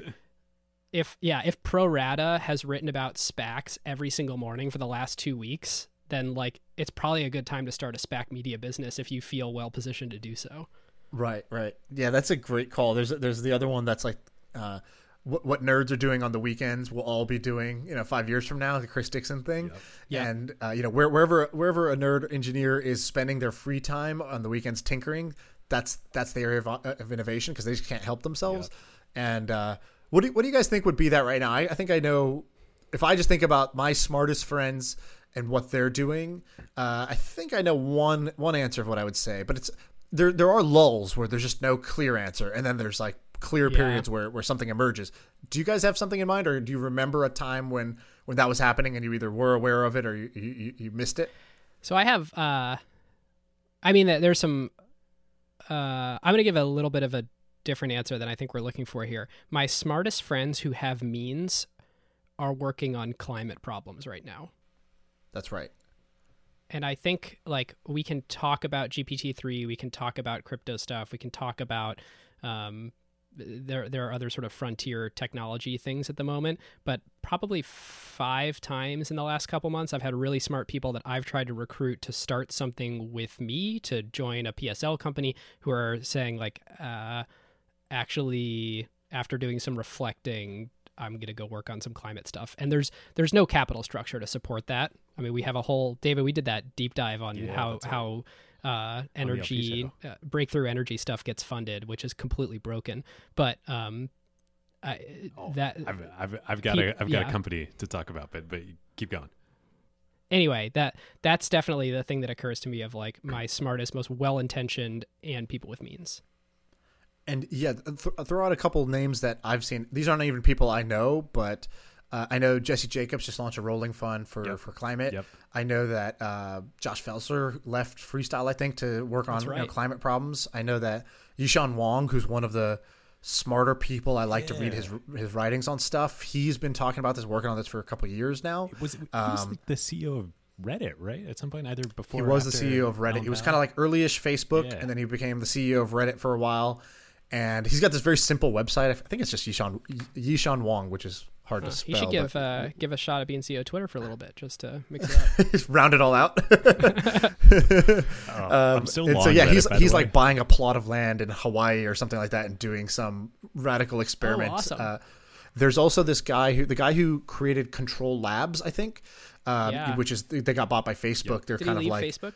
if yeah if pro rata has written about spacs every single morning for the last two weeks then like it's probably a good time to start a spac media business if you feel well positioned to do so Right, right. Yeah, that's a great call. There's there's the other one that's like uh, what what nerds are doing on the weekends will all be doing you know five years from now the Chris Dixon thing, Yep. and uh, you know where, wherever wherever a nerd engineer is spending their free time on the weekends tinkering, that's that's the area of, uh, of innovation because they just can't help themselves. And uh, what do what do you guys think would be that right now? I, I think I know if I just think about my smartest friends and what they're doing, uh, I think I know one one answer of what I would say. But it's there there are lulls where there's just no clear answer, and then there's like clear Yeah. periods where, where something emerges. Do you guys have something in mind, or do you remember a time when when that was happening and you either were aware of it or you you, you missed it? so i have uh i mean there's some uh i'm gonna give a little bit of a different answer than i think we're looking for here my smartest friends who have means are working on climate problems right now That's right. and I think like we can talk about GPT three, we can talk about crypto stuff, we can talk about um, there there are other sort of frontier technology things at the moment, but probably five times in the last couple months, I've had really smart people that I've tried to recruit to start something with me to join a PSL company who are saying like, uh, actually, after doing some reflecting. I'm gonna go work on some climate stuff, and there's there's no capital structure to support that. I mean, we have a whole David. We did that deep dive on Yeah, how how uh, energy uh, breakthrough energy stuff gets funded, which is completely broken. But um, I, that Oh, I've, I've, I've got Pe- a I've got yeah. a company to talk about, but but keep going. anyway that that's definitely the thing that occurs to me of like my smartest, most well intentioned, and people with means. And yeah, th- throw out a couple names that I've seen. These aren't even people I know, but uh, I know Jesse Jacobs just launched a rolling fund for, Yep. for climate. Yep. I know that uh, Josh Felser left Freestyle, I think, to work on That's you know, climate problems. I know that Yishan Wong, who's one of the smarter people I like to read his his writings on stuff. He's been talking about this, working on this for a couple of years now. Was he Um, was the CEO of Reddit, right? At some point, either before He was the CEO of Reddit. He was kind of like early-ish Facebook, Yeah. and then he became the CEO of Reddit for a while. And he's got this very simple website. I think it's just Yishan Yishan Wong, which is hard to You should give but- uh, give a shot at being CEO of Twitter for a little bit, just to mix it up. just round it all out. Oh, Um, I'm still and long so yeah, he's by the he's like buying a plot of land in Hawaii or something like that and doing some radical experiment. Oh, awesome. Uh, there's also this guy who the guy who created Control Labs, I think, um, Yeah. which is they got bought by Facebook. They're Did he kind of like Facebook?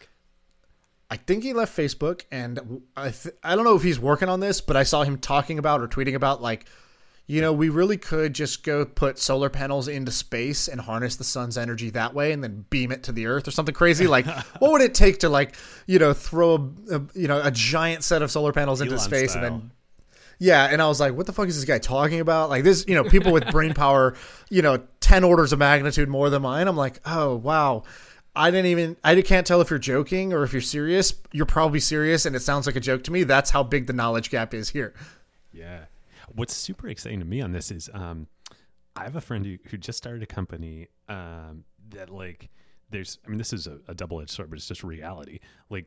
I think he left Facebook, and I th- I don't know if he's working on this, but I saw him talking about or tweeting about like you know, we really could just go put solar panels into space and harness the sun's energy that way, and then beam it to the Earth or something crazy. Like, what would it take to like, you know, throw a, a you know a giant set of solar panels into space style. and then yeah, and I was like, what the fuck is this guy talking about? Like this, you know, people with brain power, you know, 10 orders of magnitude more than mine. I'm like, "Oh, wow. I didn't even I can't tell if you're joking or if you're serious. You're probably serious and it sounds like a joke to me. That's how big the knowledge gap is here." Yeah. What's super exciting to me on this is um, I have a friend who, who just started a company um, that, like, there's, I mean, this is a, a double edged sword, but it's just reality. Like,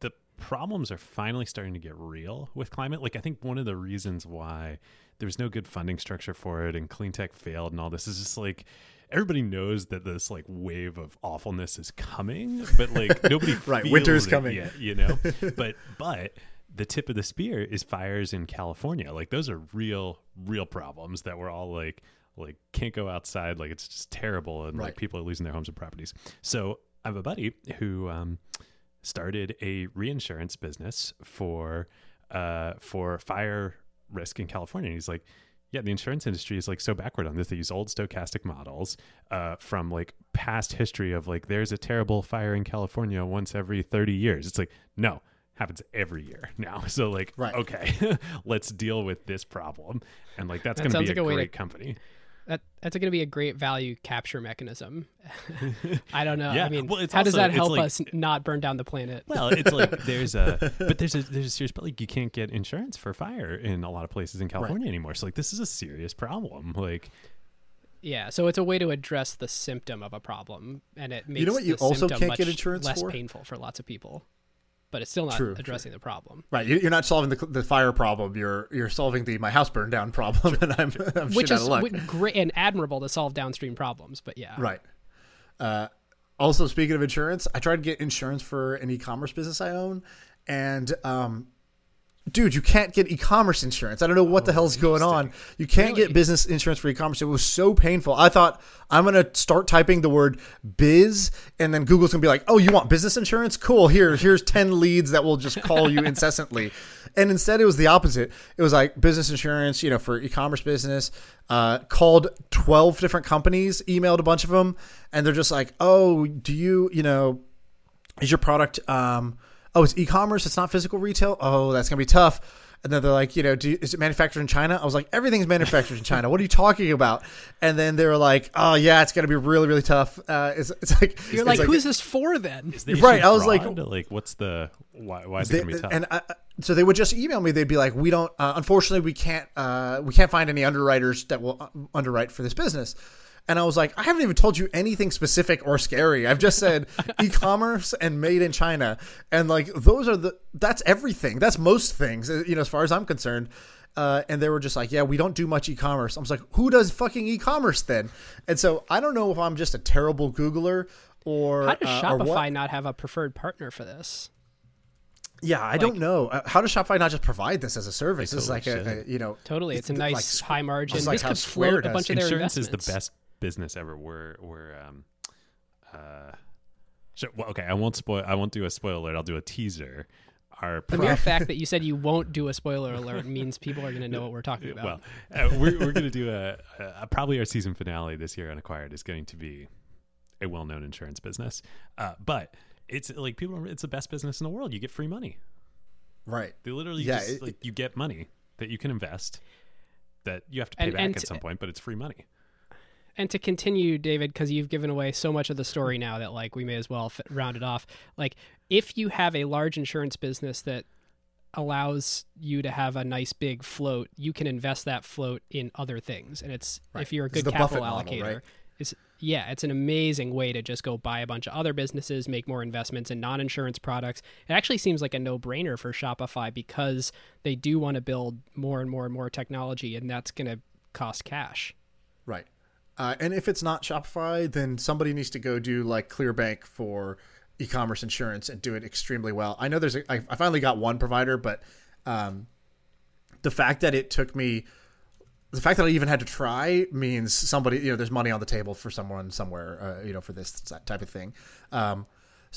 the problems are finally starting to get real with climate. Like, I think one of the reasons why there's no good funding structure for it and clean tech failed and all this is just like, everybody knows that this like wave of awfulness is coming, but like nobody Right, feels winter is it coming. yet, you know. but but the tip of the spear is fires in California. Like those are real real problems that we're all like like can't go outside. Like it's just terrible, and Right. like people are losing their homes and properties. So I have a buddy who um, started a reinsurance business for uh, for fire risk in California. And he's like, yeah, the insurance industry is like so backward on this. They use old stochastic models uh, from like past history of like there's a terrible fire in California once every 30 years. It's like no, happens every year now. So like Right. okay, let's deal with this problem. And like that's That going to be a like a way to- great company. That that's going to be a great value capture mechanism. I don't know. Yeah, I mean, well, it's how does that help like- us not burn down the planet? Well, it's like there's a but there's a there's a serious but like you can't get insurance for fire in a lot of places in California anymore. So like this is a serious problem. Like Yeah, so it's a way to address the symptom of a problem, and it makes know what you also can't get insurance less for? painful for lots of people. But it's still not True, addressing the problem. Right, you- you're not solving the, the fire problem. You're you're solving the my house burned down problem, and I'm, I'm Which is of luck. great and admirable to solve downstream problems, but yeah. Right. Uh, also, speaking of insurance, I tried to get insurance for an e-commerce business I own, and um, dude, you can't get e-commerce insurance. I don't know what the hell's going on. You can't Really? get business insurance for e-commerce. It was so painful. I thought I'm gonna start typing the word biz, and then Google's gonna be like, "Oh, you want business insurance? Cool. Here, here's ten leads that will just call you incessantly." And instead, it was the opposite. It was like business insurance, you know, for e-commerce business. Uh, called twelve different companies, emailed a bunch of them, and they're just like, "Oh, do you, you know, is your product um oh it's e-commerce it's not physical retail? Oh that's gonna be tough. And then they're like you know do you, is it manufactured in china? I was like everything's manufactured in china. What are you talking about? And then they were like oh yeah it's gonna be really really tough. Uh it's, it's like You're it's like, who's this for then? is Right, I was like- like what's the why why is they, it gonna be tough? and I, so they would just email me. They'd be like we don't uh, unfortunately we can't uh, we can't find any underwriters that will uh, underwrite for this business and i was like i haven't even told you anything specific or scary i've just said e-commerce and made in china and like those are the that's everything that's most things uh, you know as far as i'm concerned uh, and they were just like, yeah, we don't do much e-commerce. I was like, who does fucking e-commerce then? And so I don't know if I'm just a terrible Googler or How does uh, or what. Shopify not have a preferred partner for this? Yeah, I don't know. Uh, How does Shopify not just provide this as a service? It's like a, a you know Totally, it's a nice Squ- high margin. just like this could Square float a bunch of their Insurance is the best business ever. We're we're um uh sure, well, okay, I won't spoil I won't do a spoiler alert, I'll do a teaser. Our The mere fact that you said you won't do a spoiler alert means people are going to know what we're talking about. well, uh, we're we're gonna do a, a probably our season finale this year on Acquired is going to be a well-known insurance business, uh, but it's like people. It's the best business in the world. You get free money. right. They literally Yeah, just it- like you get money that you can invest that you have to pay And- back and at t- some point, but it's free money. And to continue david because you've given away so much of the story now that like we may as well f- round it off like if you have a large insurance business that allows you to have a nice big float you can invest that float in other things and it's Right. if you're a good capital Buffett model, allocator right? it's yeah it's an amazing way to just go buy a bunch of other businesses make more investments in non-insurance products it actually seems like a no-brainer for shopify because they do want to build more and more and more technology and that's going to cost cash Right. Uh, and if it's not Shopify, then somebody needs to go do like Clearbanc for e-commerce insurance and do it extremely well. I know there's a, I, I finally got one provider, but um, the fact that it took me, the fact that I even had to try means somebody, you know, there's money on the table for someone somewhere, uh, you know, for this type of thing. Um,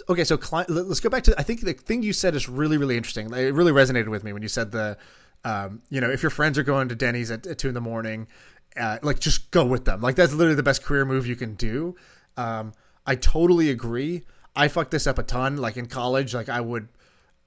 okay, so cli- let- let's go back to. I think the thing you said is really, really interesting. It really resonated with me when you said the Um, you know, if your friends are going to Denny's at, at two in the morning, uh, like just go with them. Like that's literally the best career move you can do. Um, I totally agree. I fucked this up a ton. Like in college, like I would,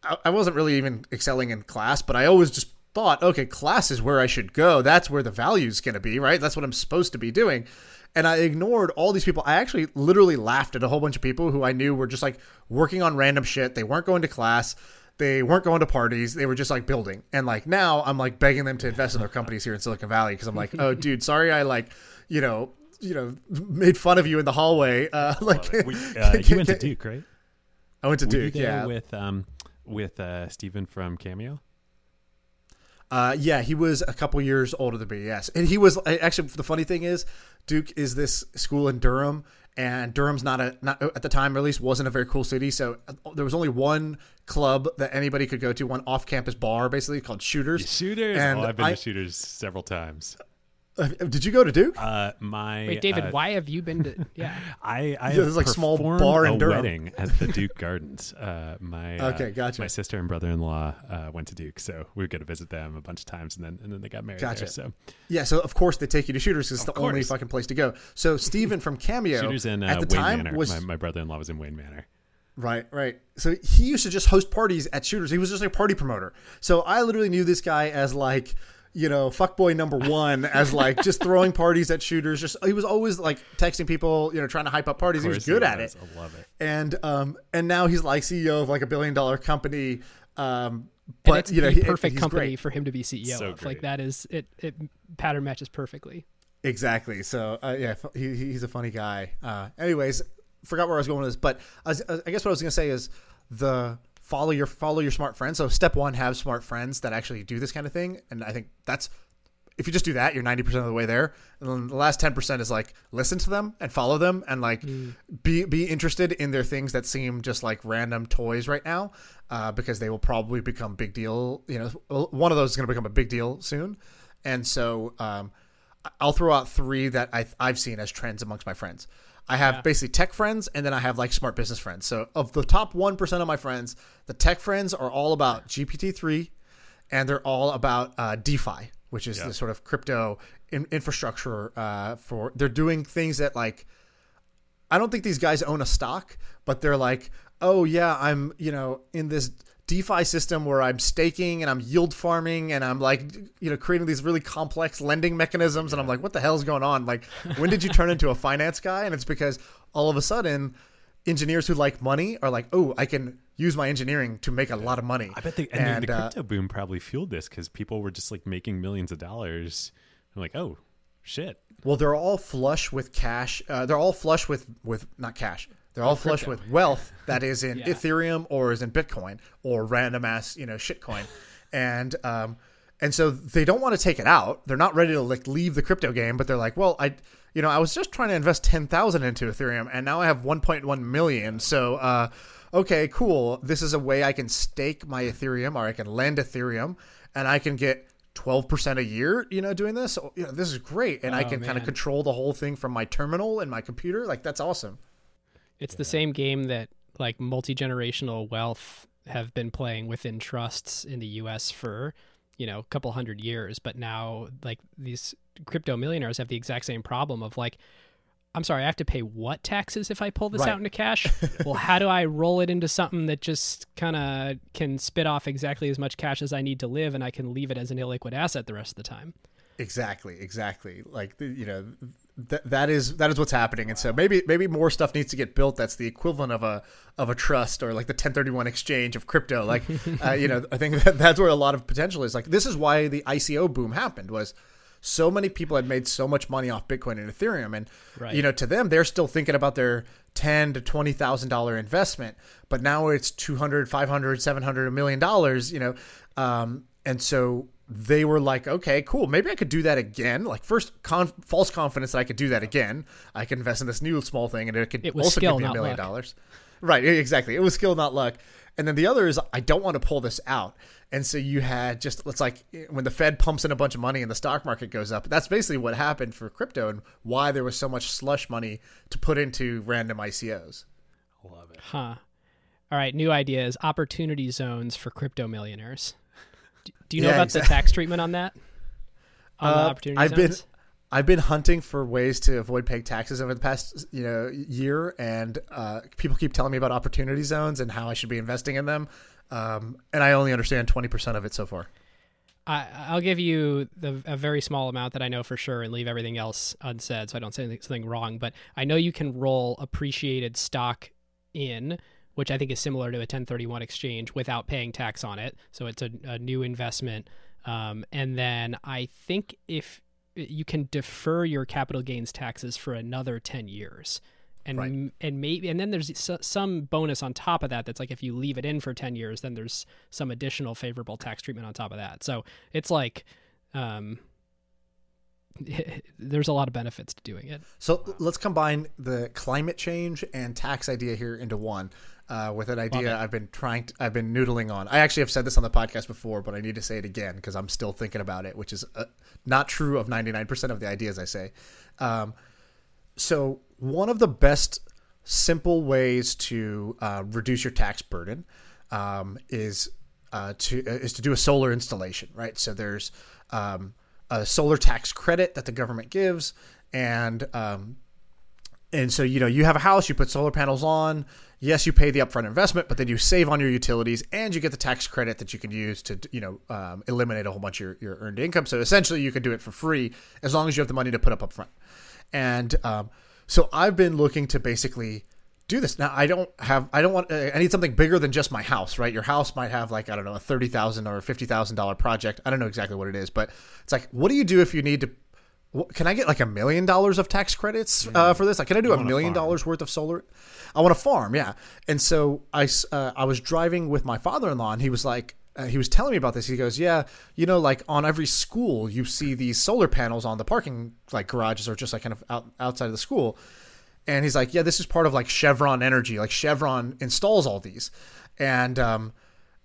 I, I wasn't really even excelling in class, but I always just thought, okay, class is where I should go. That's where the value is going to be, right? That's what I'm supposed to be doing. And I ignored all these people. I actually literally laughed at a whole bunch of people who I knew were just like working on random shit. They weren't going to class. They weren't going to parties. They were just like building. And like now I'm like begging them to invest in their companies here in Silicon Valley because I'm like, oh, dude, sorry I like, you know, you know, made fun of you in the hallway. Uh, like, We, uh, you went to Duke, right? I went to Were you Duke. there Yeah, with um with uh Steven from Cameo. Uh, yeah, he was a couple years older than me. Yes, and he was actually. The funny thing is, Duke is this school in Durham, and Durham's not a not at the time at least wasn't a very cool city. So uh, there was only one club that anybody could go to, one off-campus bar, basically called Shooters. Shooters. And oh, I've been I- to Shooters several times. Uh, did you go to Duke? Uh, my Wait, David, uh, why have you been to? Yeah, I I Yeah, there's, like, small performed bar in a Durham. wedding at the Duke Gardens. Uh, my uh, Okay, gotcha. My sister and brother in law uh, went to Duke, so we were going to visit them a bunch of times, and then and then they got married Gotcha. there. So yeah, so of course they take you to Shooters because it's the only fucking place to go. So Steven from Cameo Shooters in uh, at the Wayne time Manor. was My, my brother in law was in Wayne Manor. Right, right. So he used to just host parties at shooters. He was just like a party promoter. So I literally knew this guy as like, you know, fuckboy number one, as like just throwing parties at shooters. Just he was always like texting people, you know, trying to hype up parties. He was course good at it. I love it. And um and now he's like CEO of like a billion dollar company. Um and but it's you know, the he- perfect company great. for him to be CEO So of. great. Like that is it. It pattern matches perfectly. Exactly. So uh, yeah, he, he's a funny guy. Uh, anyways, forgot where I was going with this, but I, was, I guess what I was going to say is the follow your follow your smart friends. So step one, have smart friends that actually do this kind of thing, and I think that's if you just do that, you're ninety percent of the way there. And then the last ten percent is like listen to them and follow them, and like be be interested in their things that seem just like random toys right now, uh, because they will probably become big deal. You know, one of those is going to become a big deal soon, and so. Um, I'll throw out three that I, I've seen as trends amongst my friends. I have basically tech friends, and then I have like smart business friends. So, of the top 1% of my friends, the tech friends are all about GPT 3, and they're all about uh, DeFi, which is the sort of crypto in, infrastructure uh, for. They're doing things that like I don't think these guys own a stock, but they're like, oh yeah, I'm you know in this DeFi system where I'm staking and I'm yield farming and I'm like you know creating these really complex lending mechanisms and I'm like, what the hell is going on? Like, when did you turn into a finance guy? And it's because all of a sudden, engineers who like money are like, oh, I can use my engineering to make a lot of money. I bet the and, And, the uh, crypto boom probably fueled this because people were just like making millions of dollars. I'm like, oh shit. Well, they're all flush with cash. Uh, they're all flush with with not cash. They're all flush crypto. with wealth that is in Yeah. Ethereum or is in Bitcoin or random ass you know shitcoin, and um and so they don't want to take it out. They're not ready to like leave the crypto game, but they're like, well, I you know I was just trying to invest ten thousand into Ethereum, and now I have one point one million. So uh, okay, cool. This is a way I can stake my Ethereum or I can lend Ethereum, and I can get. 12% a year, you know, doing this. So, you know, this is great. And I Oh, can kind of control the whole thing from my terminal and my computer. Like, that's awesome. It's the same game that like multi generational wealth have been playing within trusts in the U.S. for you know a couple hundred years, but now like these crypto millionaires have the exact same problem of like. I'm sorry, I have to pay what taxes if I pull this Right. out into cash? well, how do I roll it into something that just kind of can spit off exactly as much cash as I need to live and I can leave it as an illiquid asset the rest of the time? Exactly, exactly. Like the- you know, th- that is that is what's happening, and so maybe maybe more stuff needs to get built. That's the equivalent of a of a trust or like the 1031 exchange of crypto. Like, uh, you know, I think that that's where a lot of potential is. Like, this is why the ICO boom happened was so many people had made so much money off Bitcoin and Ethereum, and Right. you know, to them, they're still thinking about their ten to twenty thousand dollar investment, but now it's 200 500 700 a million dollars. You know, um, and so they were like, okay, cool, maybe I could do that again. Like first, con- false confidence that I could do that again. I could invest in this new small thing, and it could It was also skill, give me a million luck. dollars. Right, exactly. It was skill, not luck. And then the other is I don't want to pull this out. And so you had just it's like eh, when the Fed pumps in a bunch of money and the stock market goes up. That's basically what happened for crypto and why there was so much slush money to put into random ICOs. Love it. Huh. All right, new idea is opportunity zones for crypto millionaires. Do you know Yeah, about exact- the tax treatment on that? On Uh, opportunity I've been zones? I've been hunting for ways to avoid paying taxes over the past you know year, and uh, people keep telling me about opportunity zones and how I should be investing in them. Um, and I only understand twenty percent of it so far. I, I'll give you the, a very small amount that I know for sure and leave everything else unsaid so I don't say anything, something wrong. But I know you can roll appreciated stock in, which I think is similar to a 1031 exchange without paying tax on it. So it's a, a new investment. Um, and then I think if you can defer your capital gains taxes for another 10 years. And, Right. and maybe and then there's some bonus on top of that that's like if you leave it in for 10 years then there's some additional favorable tax treatment on top of that so it's like um there's a lot of benefits to doing it So let's combine the climate change and tax idea here into one. Uh, with an idea. I've been trying, to, I've been noodling on. I actually have said this on the podcast before, but I need to say it again because I'm still thinking about it, which is uh, not true of 99% of the ideas I say. Um, so one of the best simple ways to uh, reduce your tax burden um, is uh, to is to do a solar installation, right? So there's um, a solar tax credit that the government gives, and um, and so you know you have a house, you put solar panels on. Yes, you pay the upfront investment, but then you save on your utilities, and you get the tax credit that you can use to you know um, eliminate a whole bunch of your, your earned income. So essentially, you can do it for free as long as you have the money to put up upfront. And um, so I've been looking to basically do this. Now I don't have I don't want uh, I need something bigger than just my house, right? Your house might have like I don't know a 30000 or fifty thousand dollar project. I don't know exactly what it is, but it's like what do you do if you need to can I get like a million dollars of tax credits uh, for this? Like, can I do a million dollars worth of solar? I want a farm, yeah. And so I, uh, I was driving with my father-in-law, and he was like, uh, he was telling me about this. He goes, "Yeah, you know, like on every school, you see these solar panels on the parking like garages or just like kind of out, outside of the school." And he's like, "Yeah, this is part of like Chevron Energy. Like Chevron installs all these." And um,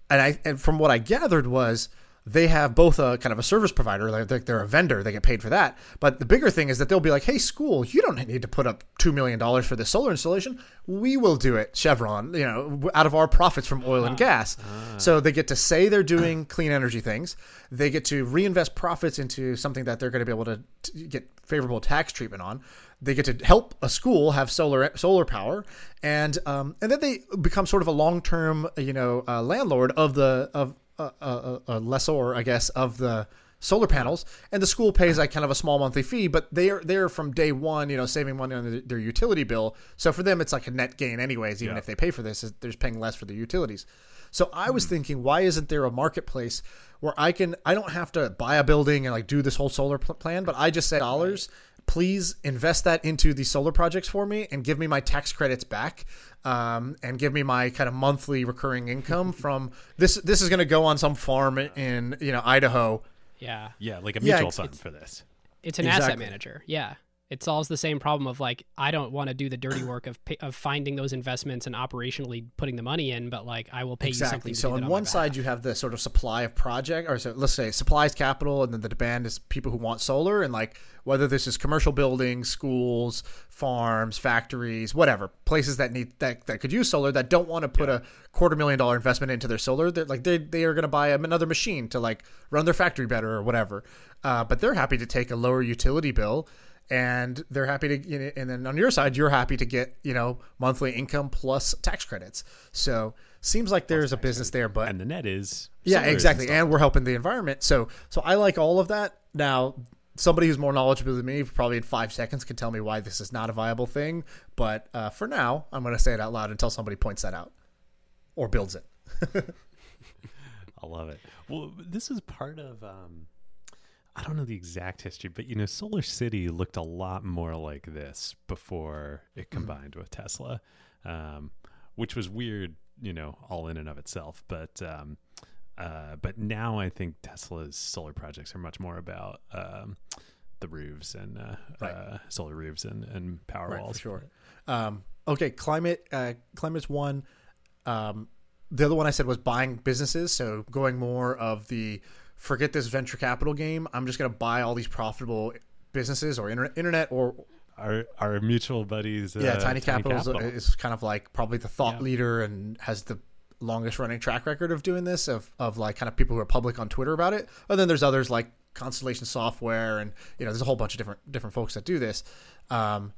and I and from what I gathered was they have both a kind of a service provider, like they're, they're a vendor, they get paid for that. But the bigger thing is that they'll be like, "Hey, school, you don't need to put up two million dollars for this solar installation. We will do it, Chevron. You know, out of our profits from oil and gas." So they get to say they're doing clean energy things. They get to reinvest profits into something that they're going to be able to t- get favorable tax treatment on. They get to help a school have solar solar power, and um, and then they become sort of a long term, you know, uh, landlord of the of uh, uh, lessor, I guess, of the solar panels, and the school pays like kind of a small monthly fee, but they're they're from day one, you know, saving money on their, their utility bill. So for them, it's like a net gain, anyways. Even Yeah. if they pay for this, they're paying less for the utilities. So I was thinking, why isn't there a marketplace where I can I don't have to buy a building and like do this whole solar pl- plan, but I just say dollars. Please invest that into the solar projects for me and give me my tax credits back, um, and give me my kind of monthly recurring income from this. This is going to go on some farm in you know Idaho. yeah Yeah, like a mutual it's- fund for this. it's an asset manager yeah it solves the same problem of like i don't want to do the dirty work of pay, of finding those investments and operationally putting the money in but like i will pay you something So that on one side, you have the sort of supply of project, or so let's say supplies capital, and then the demand is people who want solar, and like whether this is commercial buildings, schools, farms, factories, whatever places that need that that could use solar that don't want to put a quarter million dollar investment into their solar. They're like they they are going to buy another machine to like run their factory better or whatever, uh, but they're happy to take a lower utility bill. And they're happy to, you know, and then on your side, you're happy to get, you know, monthly income plus tax credits. So seems like there's a business there, but And the net is yeah, exactly. And we're helping the environment. So so I like all of that. Now, somebody who's more knowledgeable than me, probably in five seconds, can tell me why this is not a viable thing. But uh, for now, I'm going to say it out loud until somebody points that out or builds it. I love it. Well, this is part of um I don't know the exact history, but you know, Solar City looked a lot more like this before it Mm-hmm. combined with Tesla, um, which was weird, you know, all in and of itself. But um, uh, but now I think Tesla's solar projects are much more about um, the roofs and uh, Right. uh, solar roofs and, and power Right, walls. for sure. Um, okay, climate. Uh, climate's one. Um, the other one I said was buying businesses. So going more of the forget this venture capital game. I'm just going to buy all these profitable businesses or internet, internet or Our our mutual buddies. yeah, uh, Tiny, Capital, Capital. is kind of like probably the thought Yeah. leader and has the longest running track record of doing this of of like kind of people who are public on Twitter about it. And then there's others like Constellation Software and you know there's a whole bunch of different different folks that do this. Um,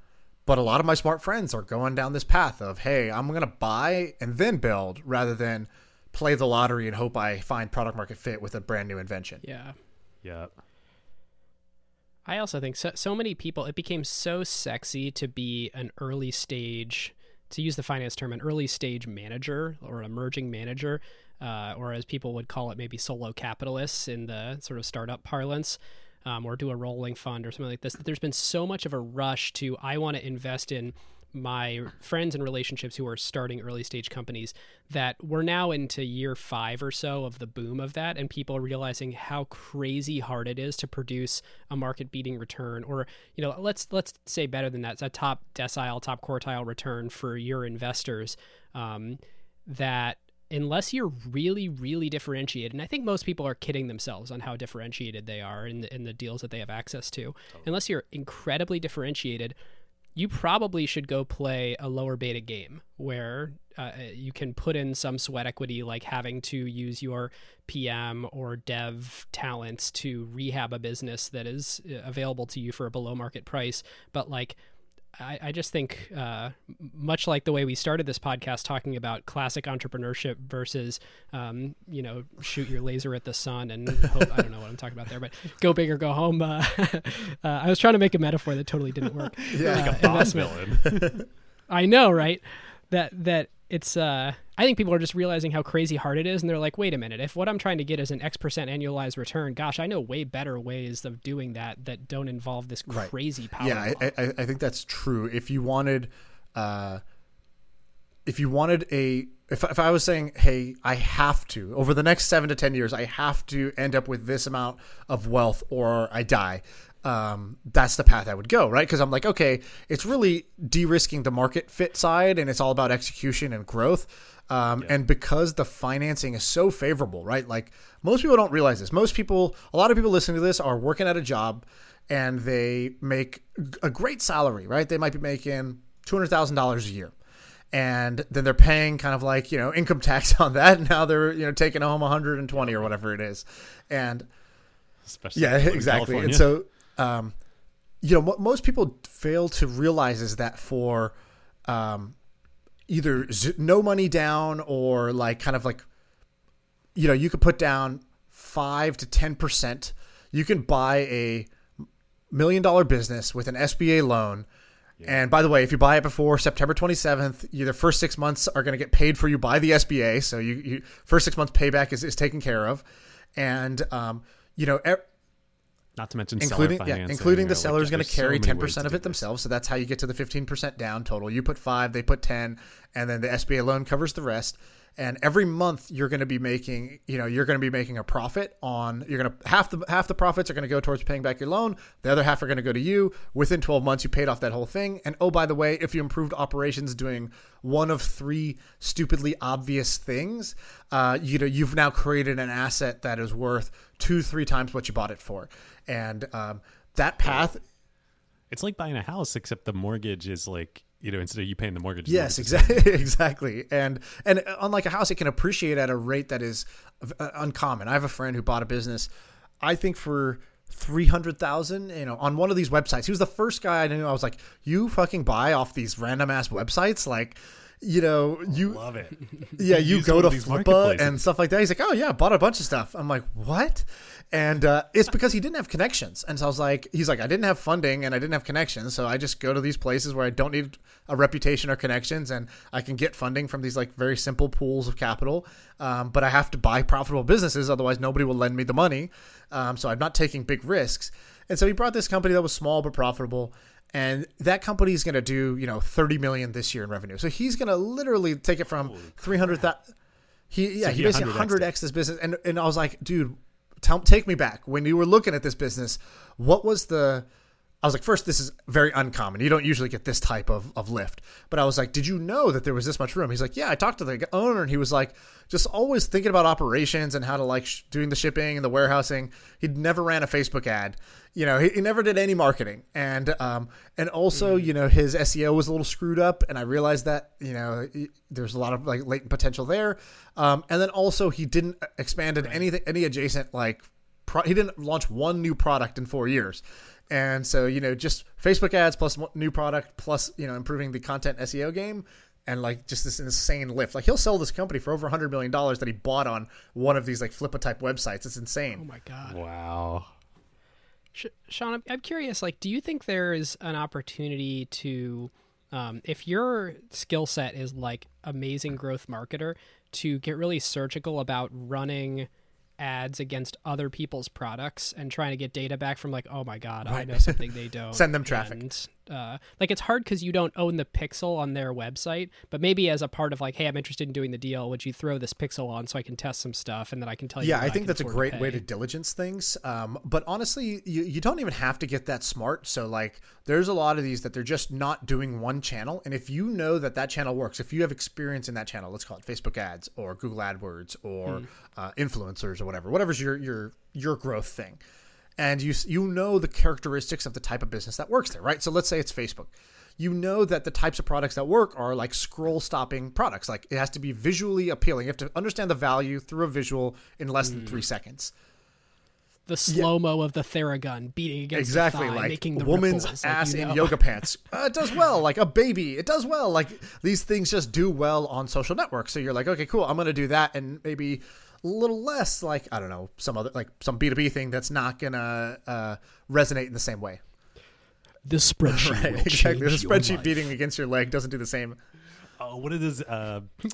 but a lot of my smart friends are going down this path of hey, I'm going to buy and then build rather than play the lottery and hope I find product market fit with a brand new invention. Yeah. Yeah. I also think so, so many people, it became so sexy to be an early stage, to use the finance term, an early stage manager or emerging manager, uh, or as people would call it, maybe solo capitalists in the sort of startup parlance. Um, or do a rolling fund or something like this. That there's been so much of a rush to I want to invest in my friends and relationships who are starting early stage companies that we're now into year five or so of the boom of that and people realizing how crazy hard it is to produce a market beating return or you know let's let's say better than that it's a top decile top quartile return for your investors um, that unless you're really really differentiated and i think most people are kidding themselves on how differentiated they are in the, in the deals that they have access to unless you're incredibly differentiated you probably should go play a lower beta game where uh, you can put in some sweat equity, like having to use your PM or dev talents to rehab a business that is uh, available to you for a below market price. But like I, I just think, uh, much like the way we started this podcast talking about classic entrepreneurship versus, um, you know, shoot your laser at the sun and hope, I don't know what I'm talking about there, but go big or go home. Uh, uh, I was trying to make a metaphor that totally didn't work. Yeah. Like a Uh, Bond villain. I know, right? That that it's. Uh, I think people are just realizing how crazy hard it is, and they're like, "Wait a minute! If what I'm trying to get is an X percent annualized return, gosh, I know way better ways of doing that that don't involve this Right. crazy power." Yeah. I, I, I think that's true. If you wanted, uh, if you wanted a, if, if I was saying, hey, I have to over the next seven to ten years, I have to end up with this amount of wealth or I die. Um, that's the path I would go, right? Because I'm like, okay, it's really de-risking the market fit side, and it's all about execution and growth. Um, And because the financing is so favorable, right? Like most people don't realize this. Most people, a lot of people listening to this are working at a job and they make a great salary, right? They might be making $200,000 a year. And then they're paying kind of like, you know, income tax on that. And now they're, you know, taking home 120 or whatever it is. And Especially yeah, exactly. And so, um, you know, what most people fail to realize is that for um, either z- no money down or like kind of like, you know, you could put down five to ten percent. You can buy a million dollar business with an SBA loan. And by the way, if you buy it before September 27th, you, the first six months are going to get paid for you by the SBA. So you, you first six months payback is, is taken care of. And, um, you know, not to mention including seller yeah, including the seller is going to carry ten percent of it themselves. So that's how you get to the fifteen percent down total. You put five, they put ten, and then the SBA loan covers the rest. And every month you're going to be making, you know, you're going to be making a profit on. You're going to half the half the profits are going to go towards paying back your loan. The other half are going to go to you. Within 12 months, you paid off that whole thing. And oh, by the way, if you improved operations doing one of three stupidly obvious things, uh, you know, you've now created an asset that is worth two, three times what you bought it for. And um, that path It's like buying a house, except the mortgage is like you know instead of you paying the mortgage. Yes, exactly, exactly. And and unlike a house, it can appreciate at a rate that is uh, uncommon. I have a friend who bought a business, I think for three hundred thousand. You know, on one of these websites. He was the first guy I knew. I was like, you fucking buy off these random ass websites, like. You know, you Love it. yeah, you go to Flippa and stuff like that. He's like, oh yeah, I bought a bunch of stuff. I'm like, what? And uh, it's because he didn't have connections. And so I was like, he's like, I didn't have funding and I didn't have connections, so I just go to these places where I don't need a reputation or connections, and I can get funding from these like very simple pools of capital. Um, but I have to buy profitable businesses, otherwise nobody will lend me the money. Um, so I'm not taking big risks. And so he brought this company that was small but profitable and that company is going to do you know 30 million this year in revenue. So he's going to literally take it from 300,000 he yeah So he basically 100X'd 100x this business. And and I was like dude tell, take me back. When you were looking at this business what was the I was like, first, this is very uncommon. You don't usually get this type of, of lift. But I was like, did you know that there was this much room? He's like, yeah, I talked to the owner and he was like, just always thinking about operations and how to like sh- doing the shipping and the warehousing. He'd never ran a Facebook ad. You know, he, he never did any marketing. And, um, and also, you know, his SEO was a little screwed up. And I realized that, you know, there's a lot of like latent potential there. Um, and then also he didn't expand in anything, any adjacent like pro- he didn't launch one new product in four years. And so, you know, just Facebook ads plus new product plus, you know, improving the content SEO game and like just this insane lift. Like he'll sell this company for over $100 million that he bought on one of these like Flippa type websites. It's insane. Oh my god. Wow. Sh- Shaan, I'm, I'm curious. Like, do you think there is an opportunity to, um, if your skill set is like amazing growth marketer, to get really surgical about running ads against other people's products and trying to get data back from like, oh my god, I know something they don't. Send them traffic. And, uh, like it's hard because you don't own the pixel on their website, but maybe as a part of like, hey, I'm interested in doing the deal. Would you throw this pixel on so I can test some stuff and then I can tell you? Yeah, I think can that's a great way to diligence things. Um, but honestly, you, you don't even have to get that smart. So, like, there's a lot of these that they're just not doing one channel. And if you know that that channel works, if you have experience in that channel, let's call it Facebook ads or Google AdWords or uh, influencers or whatever, whatever's your your your growth thing, and you you know the characteristics of the type of business that works there, right? So let's say it's Facebook. You know that the types of products that work are like scroll stopping products. Like it has to be visually appealing. You have to understand the value through a visual in less than three seconds. the slow mo of the Theragun beating against exactly the thigh, like making the woman's ripples, like, ass in know. yoga pants uh, it does well like a baby it does well like these things just do well on social networks so you're like okay cool i'm gonna do that and maybe a little less like i don't know some other like some b2b thing that's not gonna uh, resonate in the same way The spreadsheet right will exactly the spreadsheet life. beating against your leg doesn't do the same Oh, what is uh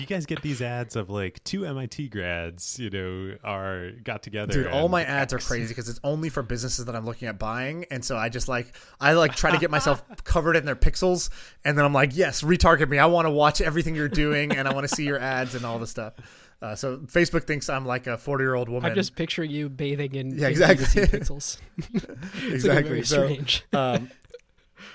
you guys get these ads of like two MIT grads, you know, are got together. Dude, all my ads are crazy because it's only for businesses that I'm looking at buying, and so I just like I like try to get myself covered in their pixels, and then I'm like, yes, retarget me. I want to watch everything you're doing, and I want to see your ads and all the stuff. Uh, so Facebook thinks I'm like a 40 year old woman. I'm just picturing you bathing in Yeah, exactly. Pixels. exactly So, strange. um,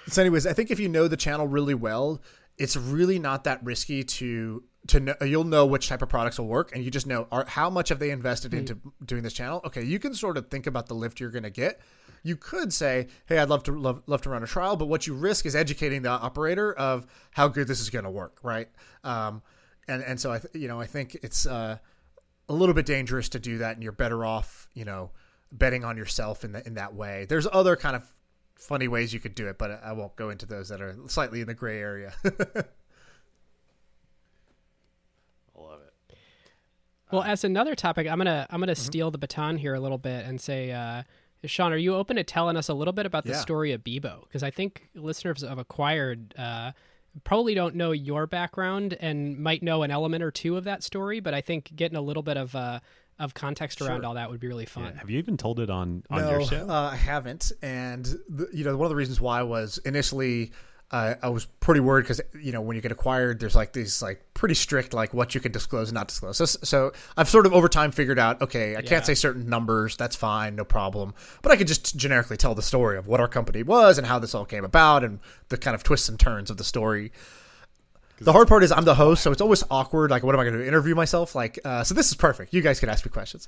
so, anyways, I think if you know the channel really well, it's really not that risky to to know. You'll know which type of products will work, and you just know are how much have they invested into doing this channel. Okay, you can sort of think about the lift you're going to get. You could say, "Hey, I'd love to love, love to run a trial," but what you risk is educating the operator of how good this is going to work, right? Um, and and so I th- you know I think it's uh, a little bit dangerous to do that, and you're better off you know betting on yourself in the, in that way. There's other kind of funny ways you could do it, but I won't go into those that are slightly in the gray area. I love it. Well, as another topic, I'm gonna I'm Mm-hmm. gonna steal the baton here a little bit and say, uh, Shaan, are you open to telling us a little bit about the Yeah. story of Bebo? Because I think listeners have Acquired uh, probably don't know your background and might know an element or two of that story, but I think getting a little bit of uh, of context around Sure. all that would be really fun. Yeah. Have you even told it on on no, your show? Uh, I haven't, and the, you know one of the reasons why was initially uh, I was pretty worried because you know when you get acquired, there's like these like pretty strict like what you can disclose and not disclose. So, so I've sort of over time figured out okay, I Yeah. can't say certain numbers. That's fine, no problem. But I could just generically tell the story of what our company was and how this all came about and the kind of twists and turns of the story. The hard part is I'm the host, so it's always awkward. Like, what am I going to? Interview myself? Like, uh, so this is perfect. You guys can ask me questions.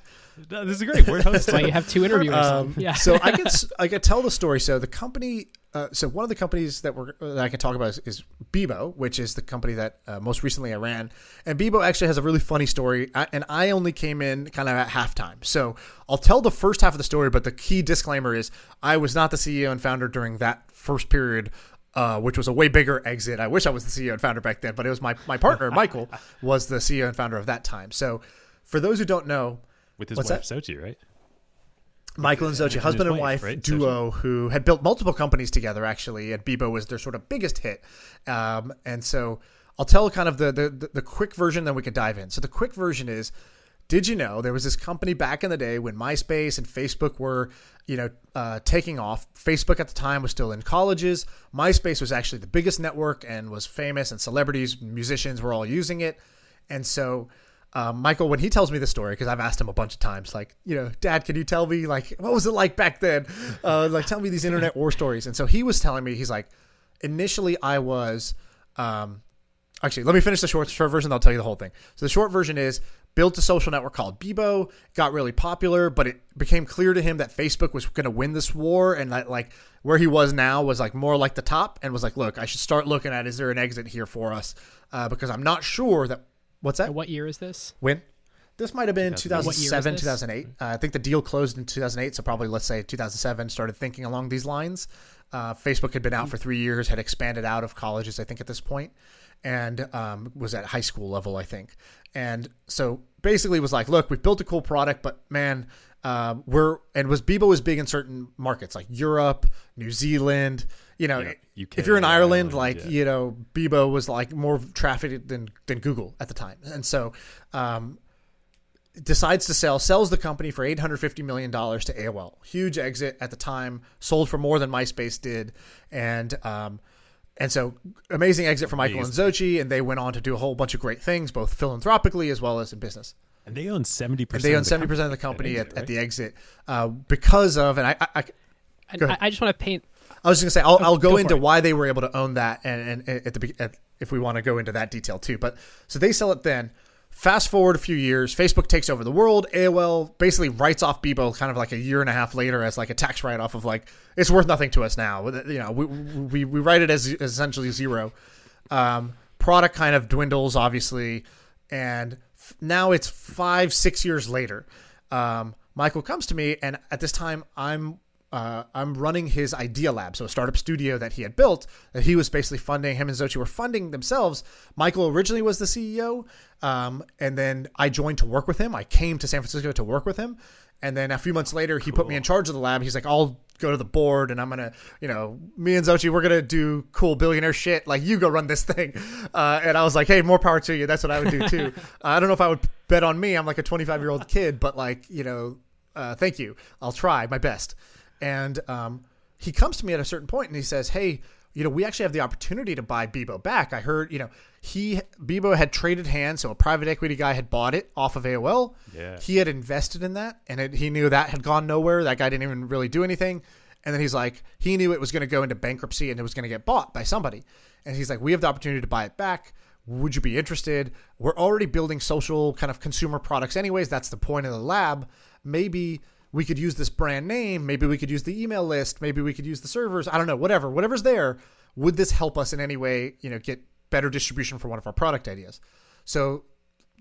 No, this is great. We're That's why hosting. you have two interviewers. Um, yeah. so I can s- I can tell the story. So the company, uh, so one of the companies that we're that I can talk about is, is Bebo, which is the company that uh, most recently I ran. And Bebo actually has a really funny story. I, and I only came in kind of at halftime. So I'll tell the first half of the story, but the key disclaimer is I was not the CEO and founder during that first period. Uh, which was a way bigger exit. I wish I was the CEO and founder back then, but it was my, my partner, Michael, was the CEO and founder of that time. So, for those who don't know, with his wife that? Xochi, right? Michael and Xochi, husband and wife, wife right? duo, who had built multiple companies together. Actually, and Bebo was their sort of biggest hit. Um, and so I'll tell kind of the, the the quick version, then we can dive in. So the quick version is. Did you know there was this company back in the day when MySpace and Facebook were, you know, uh, taking off? Facebook at the time was still in colleges. MySpace was actually the biggest network and was famous, and celebrities, musicians were all using it. And so um, Michael, when he tells me the story, because I've asked him a bunch of times, like, you know, Dad, can you tell me, like, what was it like back then? Uh, like, tell me these internet war stories. And so he was telling me, he's like, initially I was, um, actually, let me finish the short, short version. I'll tell you the whole thing. So the short version is built a social network called Bebo, got really popular, but it became clear to him that Facebook was going to win this war, and that like where he was now was like more like the top, and was like, look, I should start looking at is there an exit here for us? Uh, because I'm not sure that what's that What year is this? when. This might have been 2008. What year is 2007, this? 2008. Uh, I think the deal closed in 2008, so probably let's say 2007 started thinking along these lines. Uh, Facebook had been out for three years, had expanded out of colleges, I think, at this point, and um, was at high school level, I think. And so basically was like, look, we've built a cool product, but man, uh, we're and was Bebo was big in certain markets like Europe, New Zealand. You know, Yeah, UK, if you're in Ireland, Ireland, like yeah. you know, Bebo was like more trafficked than than Google at the time, and so um, decides to sell, sells the company for eight hundred fifty million dollars to AOL. Huge exit at the time, sold for more than MySpace did, and um, and so amazing exit for Michael and Xochi, and they went on to do a whole bunch of great things, both philanthropically as well as in business. And they own seventy percent. they own seventy percent of the company exit, at, at the exit uh, because of, and I, I, I And Go ahead. I, I just want to paint. I was just gonna say I'll, I'll go, go into why they were able to own that and, and at the at, if we want to go into that detail too. But so they sell it then. Fast forward a few years, Facebook takes over the world. AOL basically writes off Bebo kind of like a year and a half later as like a tax write off of like it's worth nothing to us now. You know, we we, we write it as, as essentially zero. Um, product kind of dwindles obviously, and f- now it's five six years later. Um, Michael comes to me, and at this time I'm uh, I'm running his Idea Lab, so a startup studio that he had built that he was basically funding. Him and Xochi were funding themselves. Michael originally was the CEO, um, and then I joined to work with him. I came to San Francisco to work with him, and then a few months later, he put me in charge of the lab. He's like, "I'll go to the board, and I'm gonna, you know, me and Xochi, we're gonna do cool billionaire shit. Like you go run this thing." Uh, and I was like, "Hey, more power to you. That's what I would do too." I don't know if I would bet on me. I'm like a 25 year old kid, but like, you know, uh, thank you. I'll try my best. And um, he comes to me at a certain point and he says, "Hey, you know, we actually have the opportunity to buy Bebo back. I heard, you know, he Bebo had traded hands, so a private equity guy had bought it off of AOL. Yeah. He had invested in that, and it, he knew that had gone nowhere. That guy didn't even really do anything. And then he's like, he knew it was going to go into bankruptcy and it was going to get bought by somebody. And he's like, we have the opportunity to buy it back. Would you be interested? We're already building social kind of consumer products, anyways. That's the point of the lab. Maybe we could use this brand name. Maybe we could use the email list. Maybe we could use the servers. I don't know. Whatever. Whatever's there. Would this help us in any way? You know, get better distribution for one of our product ideas. So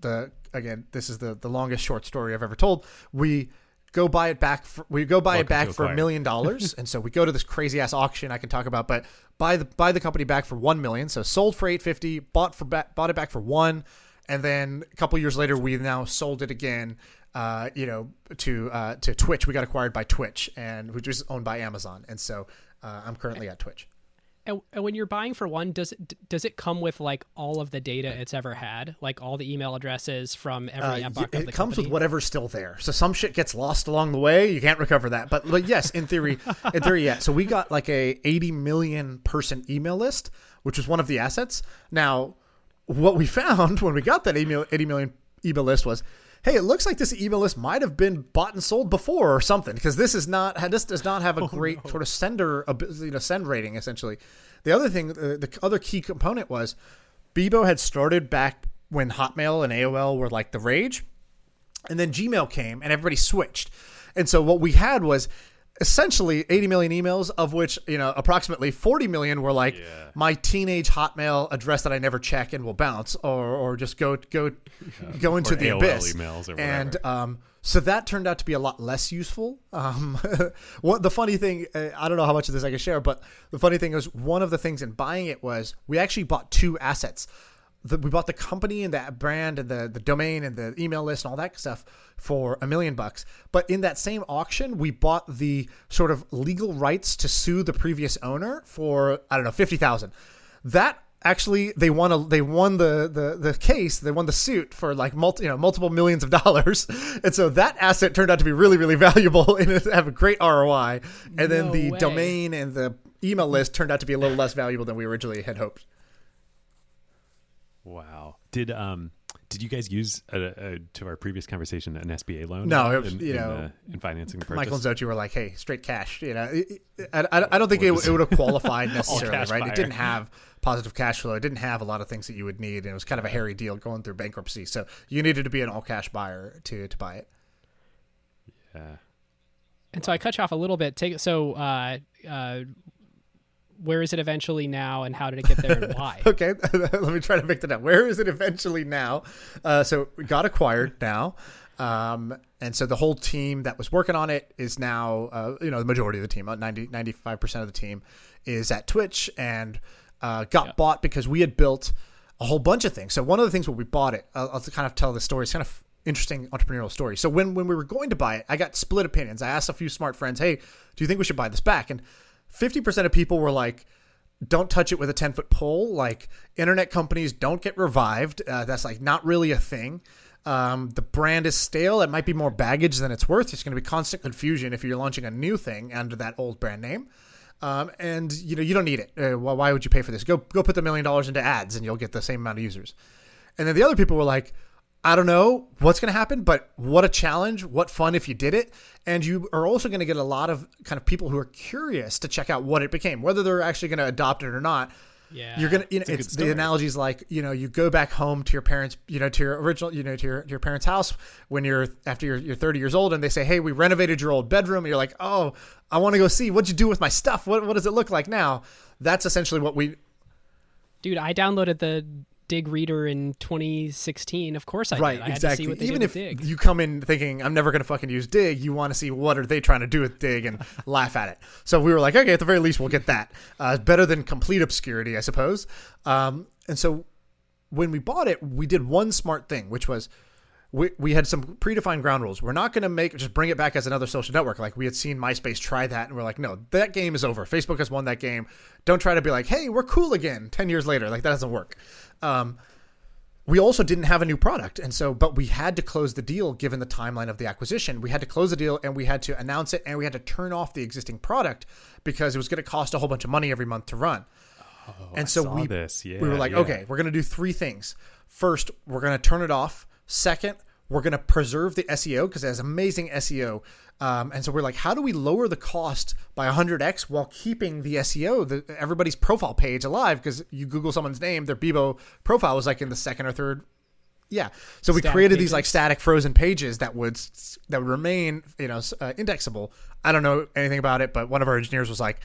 the again, this is the the longest short story I've ever told. We go buy it back. For, we go buy it back for a million dollars, and so we go to this crazy ass auction I can talk about, but buy the buy the company back for one million. So sold for eight fifty, bought for bought it back for one, and then a couple years later we now sold it again. Uh, you know, to uh, to Twitch. We got acquired by Twitch, and which is owned by Amazon, and so uh, I'm currently at Twitch. And, and when you're buying for one, does it does it come with like all of the data it's ever had, like all the email addresses from every Uh, epoch y- of the it comes with whatever's still there. So some shit gets lost along the way. You can't recover that. But but yes, in theory, in theory, yeah. So we got like a 80 million person email list, which was one of the assets. Now, what we found when we got that email 80 million email list was. Hey, it looks like this email list might have been bought and sold before or something because this is not this does not have a great sort of sender you know send rating essentially. The other thing, uh, the other key component was Bebo had started back when Hotmail and AOL were like the rage and then Gmail came and everybody switched. And so what we had was essentially 80 million emails of which, you know, approximately 40 million were like my teenage Hotmail address that I never check and will bounce or or just go go go into Or the AOL abyss. emails or and um so that turned out to be a lot less useful. Um, what the funny thing, uh, I don't know how much of this I can share, but the funny thing is one of the things in buying it was we actually bought two assets the, we bought the company and that brand and the, the domain and the email list and all that stuff for a million bucks. But in that same auction, we bought the sort of legal rights to sue the previous owner for I don't know fifty thousand. That actually they won a they won the the the case they won the suit for like multi you know multiple millions of dollars and so that asset turned out to be really really valuable and have a great ROI and then the way. domain and the email list turned out to be a little less valuable than we originally had hoped Wow. Did um did you guys use uh uh to our previous conversation an SBA loan? No, it was, in, you in, know, uh, in financing the purchase. Michael and Xochi were like, "Hey, straight cash." You know, it- it- I, I, I don't think What it, is it would have qualified necessarily, right? buyer. It didn't have positive cash flow. It didn't have a lot of things that you would need, and it was kind of a hairy deal going through bankruptcy. So you needed to be an all cash buyer to to buy it. Yeah. And so I cut you off a little bit. Take so uh, uh, where is it eventually now, and how did it get there, and why? Okay, let me try to pick that up. Where is it eventually now? Uh, so it got acquired now. Um, and so the whole team that was working on it is now, uh, you know, the majority of the team, about 90, 95% of the team is at Twitch and uh, got bought because we had built a whole bunch of things. So one of the things when we bought it, I'll, I'll kind of tell the story. It's kind of interesting entrepreneurial story. So when, when we were going to buy it, I got split opinions. I asked a few smart friends, hey, do you think we should buy this back? And 50% of people were like, don't touch it with a 10 foot pole. Like internet companies don't get revived. Uh, that's like not really a thing. Um, the brand is stale. It might be more baggage than it's worth. It's going to be constant confusion if you're launching a new thing under that old brand name. Um, and you know you don't need it. Uh, well, why would you pay for this? Go go put the million dollars into ads, and you'll get the same amount of users. And then the other people were like, I don't know what's going to happen, but what a challenge. What fun if you did it. And you are also going to get a lot of kind of people who are curious to check out what it became, whether they're actually going to adopt it or not. Yeah, You're gonna, you know, a it's the is like, you know, you go back home to your parents, you know, to your original, you know, to your, to your parents' house when you're after you're, you're 30 years old, and they say, hey, we renovated your old bedroom. And you're like, oh, I want to go see what'd you do with my stuff. What what does it look like now? That's essentially what we dude. I downloaded the Digg Reader in 2016. Of course I right did. I had exactly to see what they even if you come in thinking i'm never going to fucking use Digg you want to see what are they trying to do with Digg and laugh at it so we were like okay at the very least we'll get that uh, better than complete obscurity i suppose um, and so when we bought it we did one smart thing which was we, we had some predefined ground rules. We're not going to make just bring it back as another social network. Like we had seen MySpace try that, and we're like, no, that game is over. Facebook has won that game. Don't try to be like, hey, we're cool again. Ten years later, like that doesn't work. Um, we also didn't have a new product. And so but we had to close the deal given the timeline of the acquisition. We had to close the deal and we had to announce it and we had to turn off the existing product because it was going to cost a whole bunch of money every month to run. And so we this. we were like yeah. okay we're going to do three things. First we're going to turn it off. Second we're going to preserve the seo because it has amazing seo um, and so we're like how do we lower the cost by 100x while keeping the seo the, everybody's profile page alive because you google someone's name their bebo profile was like in the second or third yeah. So we Static created these like static frozen pages that would that would remain, you know, uh, indexable. I don't know anything about it, but one of our engineers was like,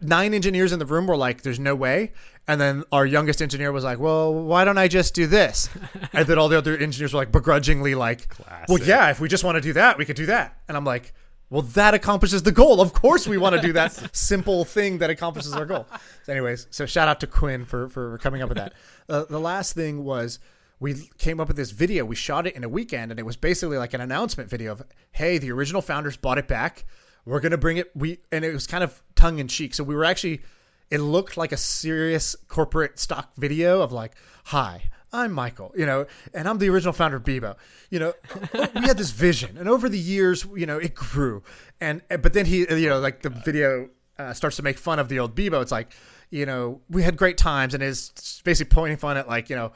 nine engineers in the room were like, "There's no way," and then our youngest engineer was like, "Well, why don't I just do this?" and then all the other engineers were like begrudgingly like, "Well, yeah, if we just want to do that, we could do that." And I'm like. Well, that accomplishes the goal. Of course, we want to do that simple thing that accomplishes our goal. So, anyways, so shout out to Quinn for for coming up with that. Uh, the last thing was we came up with this video. We shot it in a weekend, and it was basically like an announcement video of, "Hey, the original founders bought it back. We're gonna bring it." We and it was kind of tongue in cheek. So we were actually, it looked like a serious corporate stock video of like, "Hi, I'm Michael," you know, and I'm the original founder of Bebo. You know, we had this vision, and over the years, you know, it grew. And but then he, you know, like the video uh, starts to make fun of the old Bebo. It's like, you know, we had great times, and is basically pointing fun at like, you know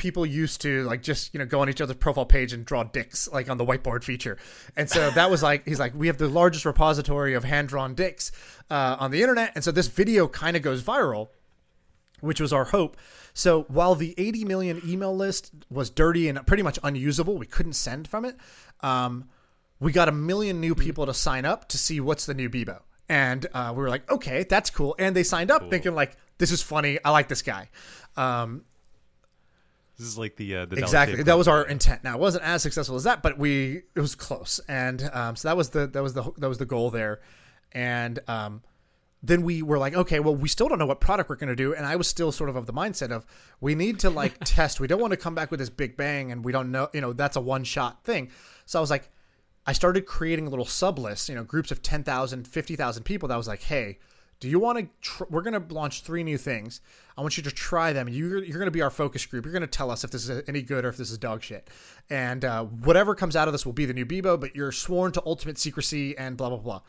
people used to like just you know go on each other's profile page and draw dicks like on the whiteboard feature and so that was like he's like we have the largest repository of hand drawn dicks uh, on the internet and so this video kind of goes viral which was our hope so while the 80 million email list was dirty and pretty much unusable we couldn't send from it um, we got a million new people to sign up to see what's the new Bebo. And uh, we were like, okay, that's cool. And they signed up thinking like, this is funny. I like this guy. Um, This is like the uh, the exactly. That was our intent. Now it wasn't as successful as that but we it was close. And um, so that was the that was the that was the goal there. And um, then we were like okay well we still don't know what product we're going to do. And i was still sort of of the mindset of we need to like test. We don't want to come back with this big bang and we don't know you know that's a one shot thing. So i was like i started creating little sub lists you know groups of 10,000 50,000 people that was like hey do you want to tr- we're going to launch three new things i want you to try them you're, you're going to be our focus group you're going to tell us if this is any good or if this is dog shit and uh, whatever comes out of this will be the new bebo but you're sworn to ultimate secrecy and blah blah blah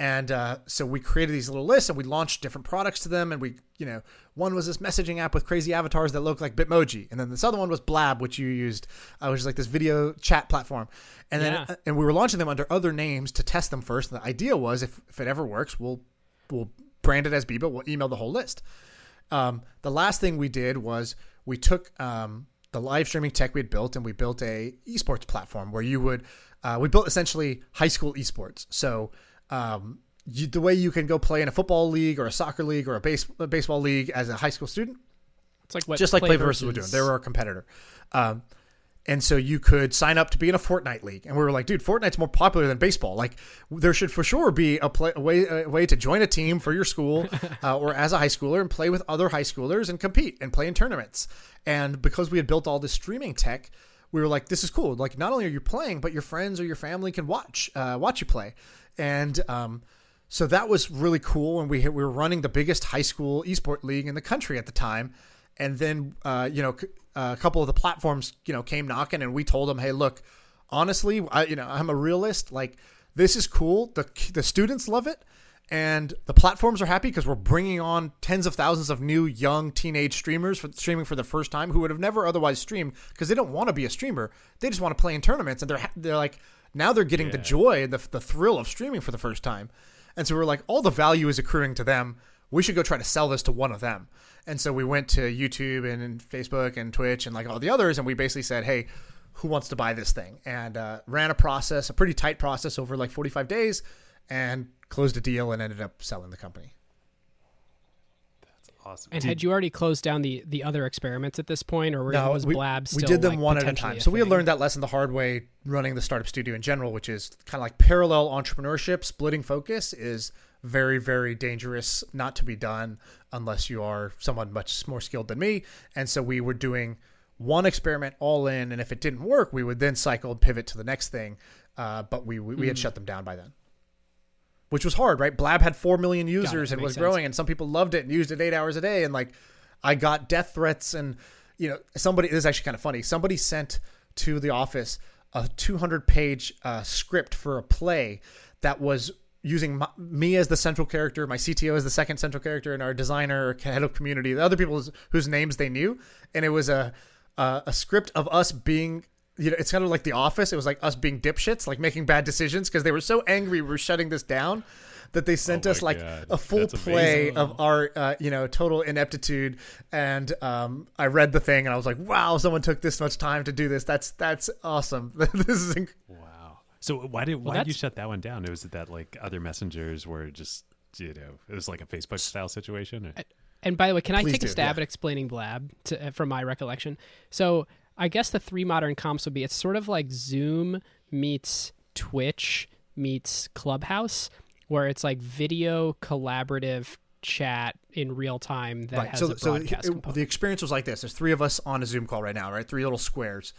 And uh, so we created these little lists and we launched different products to them. And we, you know, one was this messaging app with crazy avatars that looked like Bitmoji. And then this other one was Blab, which you used, uh, which is like this video chat platform. And then, Yeah. and we were launching them under other names to test them first. And the idea was if, if it ever works, we'll, we'll brand it as Bebo, we'll email the whole list. Um, the last thing we did was we took um, the live streaming tech we had built and we built a esports platform where you would uh, we built essentially high school esports. So um, you, the way you can go play in a football league or a soccer league or a, base, a baseball league as a high school student, It's like what just like Play Play versus were doing. They were our competitor. Um, and so you could sign up to be in a Fortnite league, and we were like, dude, Fortnite's more popular than baseball. Like, there should for sure be a, play, a way a way to join a team for your school uh, or as a high schooler and play with other high schoolers and compete and play in tournaments. And because we had built all this streaming tech, we were like, this is cool. Like, not only are you playing, but your friends or your family can watch uh, watch you play. And um, so that was really cool. And we we were running the biggest high school esport league in the country at the time. And then uh, you know c- a couple of the platforms you know came knocking, and we told them, hey, look, honestly, I, you know I'm a realist. Like this is cool. The the students love it. And the platforms are happy because we're bringing on tens of thousands of new young teenage streamers for streaming for the first time who would have never otherwise streamed because they don't want to be a streamer. They just want to play in tournaments, and they're they're like now they're getting the joy and the the thrill of streaming for the first time. And so we're like, all the value is accruing to them. We should go try to sell this to one of them. And so we went to YouTube and, Facebook and Twitch and like all the others, and we basically said, hey, who wants to buy this thing? And uh, ran a process, a pretty tight process over like 45 days, and closed a deal and ended up selling the company. Awesome. And had you already closed down the the other experiments at this point, or were, was we, Blab we still did them like, one at a potentially time. So we had learned that lesson the hard way running the startup studio in general, which is kind of like parallel entrepreneurship. Splitting focus is very, very dangerous, not to be done unless you are someone much more skilled than me. And so we were doing one experiment all in, and if it didn't work, we would then cycle and pivot to the next thing. Uh, but we we, we Hmm. had shut them down by then. Which was hard, right? Blab had four million users and was sense. growing, and some people loved it and used it eight hours a day. And like, I got death threats, and you know, somebody. This is actually kind of funny. Somebody sent to the office a 200 page uh, script for a play that was using my, me as the central character, my CTO as the second central character, and our designer, head of community, the other people whose, whose names they knew, and it was a a, a script of us being. You know, it's kind of like The Office. It was like us being dipshits, like making bad decisions because they were so angry we were shutting this down that they sent Oh us like God. a full That's play amazing. of our uh, you know total ineptitude and um, i read the thing and i was like wow someone took this much time to do this that's that's awesome this is inc- Wow. So why did why did you shut that one down? It was it that like other messengers were just you know it was like a Facebook style situation? Or? And by the way, can I Please take a stab yeah. at explaining Blab to, uh, from my recollection? So I guess the three modern comps would be it's sort of like Zoom meets Twitch meets Clubhouse, where it's like video collaborative chat in real time that has so, a so broadcast it- component. the experience was like this. There's three of us on a zoom call right now right? Three little squares.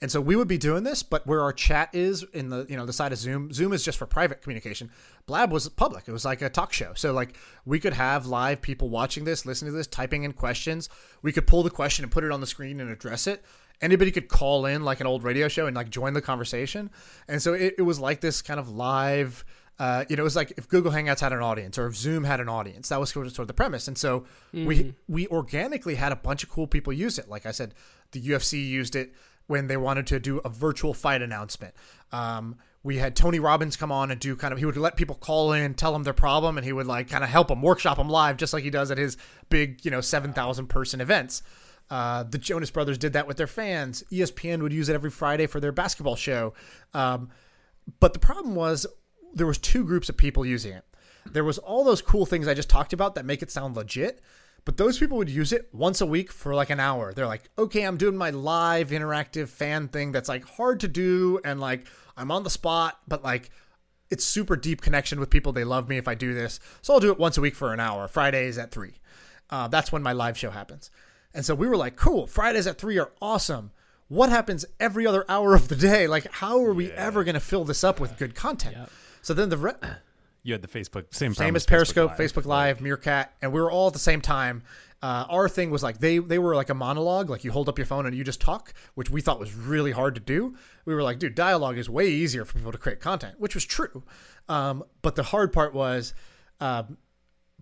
And so we would be doing this but where our chat is in the you know the side of zoom zoom is just for private communication. Blab was public. It was like a talk show. So like we could have live people watching this listening to this typing in questions. We could pull the question and put it on the screen and address it anybody could call in like an old radio show and like join the conversation and so it, it was like this kind of live uh, you know, it was like if Google Hangouts had an audience or if Zoom had an audience. That was sort of, sort of the premise. And so we we organically had a bunch of cool people use it. Like I said, the UFC used it when they wanted to do a virtual fight announcement. Um, we had Tony Robbins come on and do kind of he would let people call in, tell them their problem, and he would like kind of help them workshop them live, just like he does at his big you know seven thousand person events. Uh, the Jonas Brothers did that with their fans. ESPN would use it every Friday for their basketball show. Um, but the problem was there was two groups of people using it. There was all those cool things I just talked about that make it sound legit, but those people would use it once a week for like an hour. They're like, "Okay, I'm doing my live interactive fan thing that's like hard to do and like I'm on the spot, but like it's super deep connection with people. They love me if I do this. So I'll do it once a week for an hour. Fridays at three. Uh, that's when my live show happens. And so we were like, cool. Fridays at three are awesome. What happens every other hour of the day? Like, how are we ever going to fill this up with good content? So then the re- You had the Facebook same same as Facebook Periscope, Live. Facebook Live, Meerkat, and we were all at the same time. Uh, our thing was like they they were like a monologue, like you hold up your phone and you just talk, which we thought was really hard to do. We were like, dude, dialogue is way easier for people to create content, which was true. Um, but the hard part was. Um,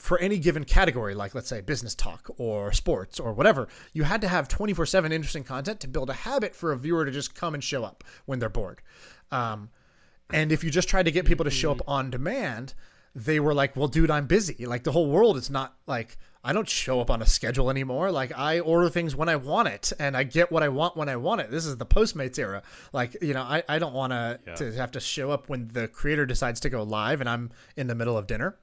for any given category, like let's say business talk or sports or whatever, you had to have 24 7 interesting content to build a habit for a viewer to just come and show up when they're bored. Um, and if you just tried to get people to show up on demand, they were like, well, dude, I'm busy. Like the whole world is not like, I don't show up on a schedule anymore. Like I order things when I want it and I get what I want when I want it. This is the Postmates era. Like, you know, I, I don't want Yeah. to have to show up when the creator decides to go live and I'm in the middle of dinner.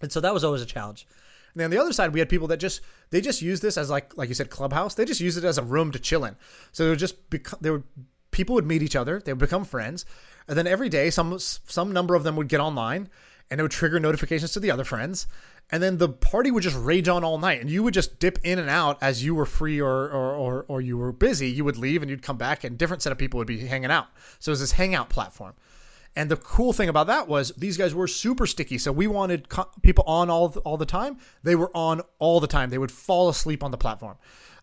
And so that was always a challenge. And then on the other side, we had people that just they just use this as like like you said, clubhouse. They just use it as a room to chill in. So they would just become they would people would meet each other. They would become friends, and then every day some some number of them would get online, and it would trigger notifications to the other friends. And then the party would just rage on all night, and you would just dip in and out as you were free or or, or, or you were busy. You would leave and you'd come back, and different set of people would be hanging out. So it was this hangout platform. And the cool thing about that was these guys were super sticky. So we wanted co- people on all the, all the time. They were on all the time. They would fall asleep on the platform.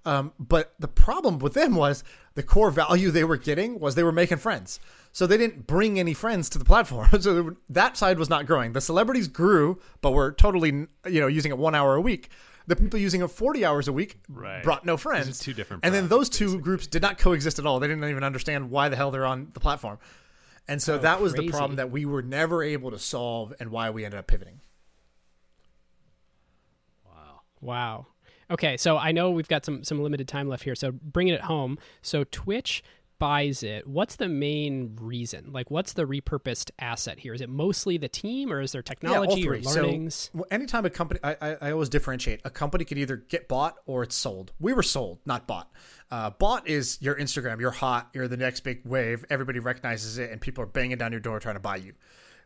Um, but the problem with them was the core value they were getting was they were making friends. So they didn't bring any friends to the platform. so were- that side was not growing. The celebrities grew, but were totally you know using it one hour a week. The people using it 40 hours a week Right. brought no friends. two different And then those two groups did not coexist at all. They didn't even understand why the hell they're on the platform. And so that was crazy. the problem that we were never able to solve and why we ended up pivoting. Wow. Wow. Okay, so I know we've got some some limited time left here. So bringing it home. So Twitch buys it. What's the main reason? Like, what's the repurposed asset here? Is it mostly the team, or is there technology or learnings? So well, anytime a company, I, I, I always differentiate. A company can either get bought or it's sold. We were sold, not bought. Uh, bought is your Instagram. You're hot. You're the next big wave. Everybody recognizes it, and people are banging down your door trying to buy you.